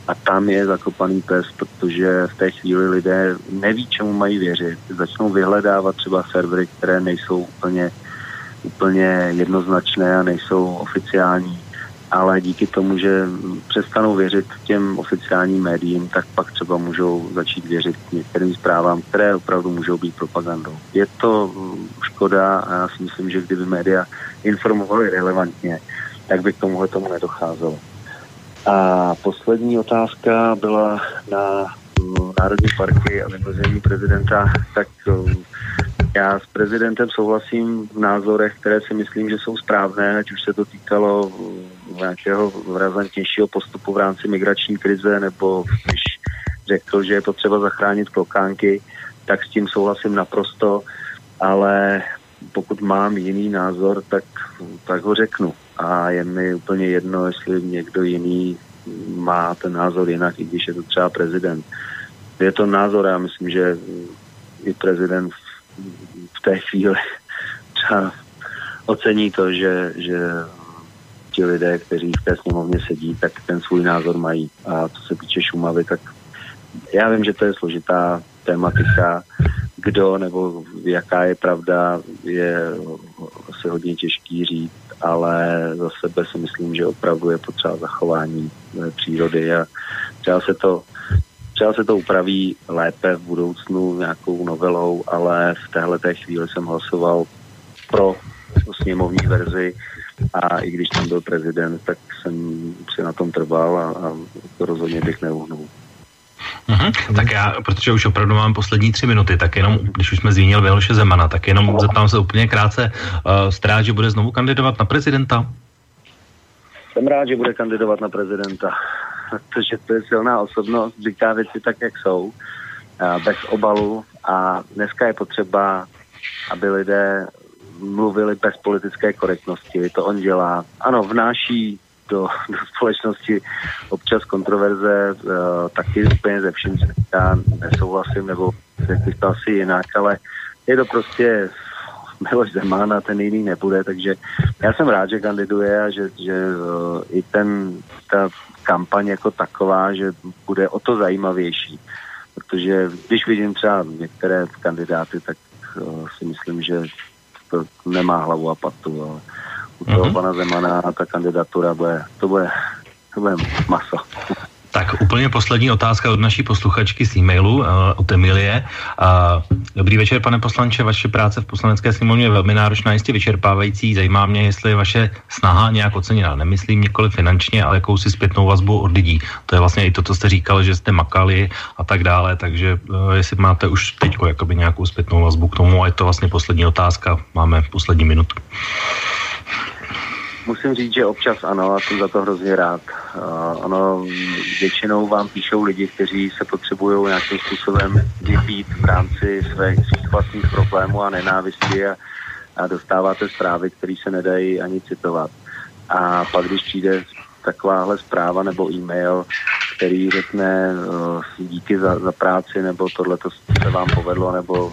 D: A tam je zakopaný pes, protože v té chvíli lidé neví, čemu mají věřit. Začnou vyhledávat třeba servery, které nejsou úplně, úplně jednoznačné a nejsou oficiální. Ale díky tomu, že přestanou věřit těm oficiálním médiím, tak pak třeba můžou začít věřit některým zprávám, které opravdu můžou být propagandou. Je to škoda a já si myslím, že kdyby média informovaly relevantně, tak by k tomuhle tomu nedocházelo. A poslední otázka byla na mm, Národní parky a vymezení prezidenta, tak mm, já s prezidentem souhlasím v názorech, které si myslím, že jsou správné, ať už se to týkalo mm, nějakého razantnějšího postupu v rámci migrační krize, nebo když řekl, že je potřeba zachránit klokánky, tak s tím souhlasím naprosto, ale pokud mám jiný názor, tak, tak ho řeknu a je mi úplně jedno, jestli někdo jiný má ten názor jinak, i když je to třeba prezident. Je to názor, já myslím, že i prezident v té chvíli třeba ocení to, že, že ti lidé, kteří v té sněmovně sedí, tak ten svůj názor mají. A co se týče Šumavy, tak já vím, že to je složitá tématika, kdo nebo jaká je pravda, je asi hodně těžký říct ale za sebe si myslím, že opravdu je potřeba zachování eh, přírody a třeba se to třeba se to upraví lépe v budoucnu nějakou novelou, ale v téhle té chvíli jsem hlasoval pro sněmovní verzi a i když tam byl prezident, tak jsem si na tom trval a, a rozhodně bych neuhnul.
B: Mm-hmm. Tak já, protože už opravdu mám poslední tři minuty, tak jenom, když už jsme zmínil Miloše Zemana, tak jenom zeptám se úplně krátce, uh, strát, že bude znovu kandidovat na prezidenta?
D: Jsem rád, že bude kandidovat na prezidenta, protože to je silná osobnost, říká věci tak, jak jsou, uh, bez obalu a dneska je potřeba, aby lidé mluvili bez politické korektnosti. To on dělá. Ano, vnáší do, do společnosti občas kontroverze, uh, taky úplně ze vším se já nesouhlasím, nebo bych to asi jinak, ale je to prostě Miloš Zeman a ten jiný nebude, takže já jsem rád, že kandiduje a že, že uh, i ten, ta kampaň jako taková, že bude o to zajímavější. Protože když vidím třeba některé kandidáty, tak uh, si myslím, že to nemá hlavu a patu, ale u toho mm-hmm. pana Zemana ta kandidatura bude, to bude, to bude maso.
B: Tak úplně poslední otázka od naší posluchačky z e-mailu uh, od Emilie. Uh, dobrý večer, pane poslanče, vaše práce v poslanecké sněmovně je velmi náročná, jistě vyčerpávající. Zajímá mě, jestli je vaše snaha nějak oceněná. Nemyslím nikoli finančně, ale jakousi zpětnou vazbu od lidí. To je vlastně i to, co jste říkal, že jste makali a tak dále, takže uh, jestli máte už teď nějakou zpětnou vazbu k tomu, a je to vlastně poslední otázka, máme poslední minutu
D: musím říct, že občas ano a jsem za to hrozně rád. Uh, ono většinou vám píšou lidi, kteří se potřebují nějakým způsobem vypít v rámci své, svých vlastních problémů a nenávisti a, a dostáváte zprávy, které se nedají ani citovat. A pak, když přijde takováhle zpráva nebo e-mail, který řekne uh, díky za, za práci, nebo tohle se vám povedlo, nebo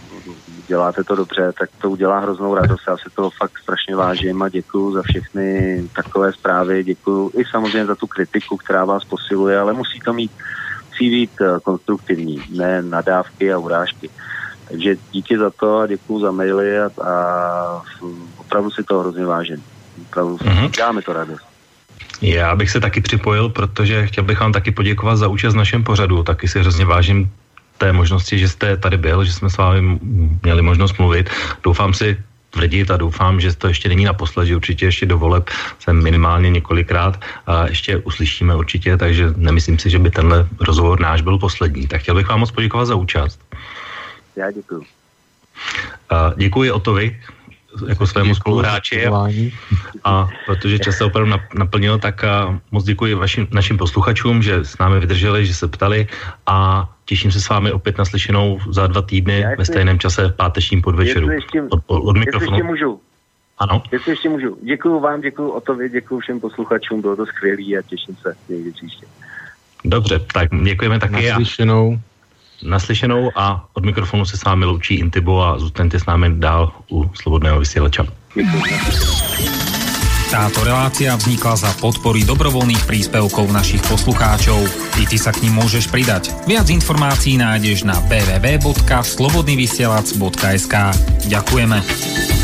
D: děláte to dobře, tak to udělá hroznou radost. Já se toho fakt strašně vážím a děkuju za všechny takové zprávy, děkuju i samozřejmě za tu kritiku, která vás posiluje, ale musí to mít, musí být eh, konstruktivní, ne nadávky a urážky. Takže díky za to a děkuju za maily a, a opravdu si to hrozně vážím. Opravdu mm-hmm. děláme to radost.
B: Já bych se taky připojil, protože chtěl bych vám taky poděkovat za účast v našem pořadu. Taky si hrozně vážím té možnosti, že jste tady byl, že jsme s vámi měli možnost mluvit. Doufám si tvrdit a doufám, že to ještě není naposled, že určitě ještě do voleb jsem minimálně několikrát a ještě uslyšíme určitě, takže nemyslím si, že by tenhle rozhovor náš byl poslední. Tak chtěl bych vám moc poděkovat za účast.
D: Já děkuji.
B: Děkuji Otovi, jako svému spoluhráči. A protože čas se opravdu naplnil, tak moc děkuji vašim, našim posluchačům, že s námi vydrželi, že se ptali a těším se s vámi opět naslyšenou za dva týdny jestli, ve stejném čase pátečním podvečeru.
D: Ještě,
B: od, od mikrofonu.
D: Jestli ještě můžu.
B: Ano.
D: Jestli ještě můžu. Děkuji vám, děkuji Otovi, děkuji všem posluchačům, bylo to skvělé a těším se někdy příště.
B: Dobře, tak děkujeme taky.
C: Naslyšenou.
B: A naslyšenou a od mikrofonu se s vámi loučí Intibo a zůstaňte s námi dál u Slobodného vysielača.
F: Táto relácia vznikla za podpory dobrovoľných príspevkov našich poslucháčov. I ty sa k ním môžeš pridať. Viac informácií nájdeš na www.slobodnyvysielac.sk Ďakujeme.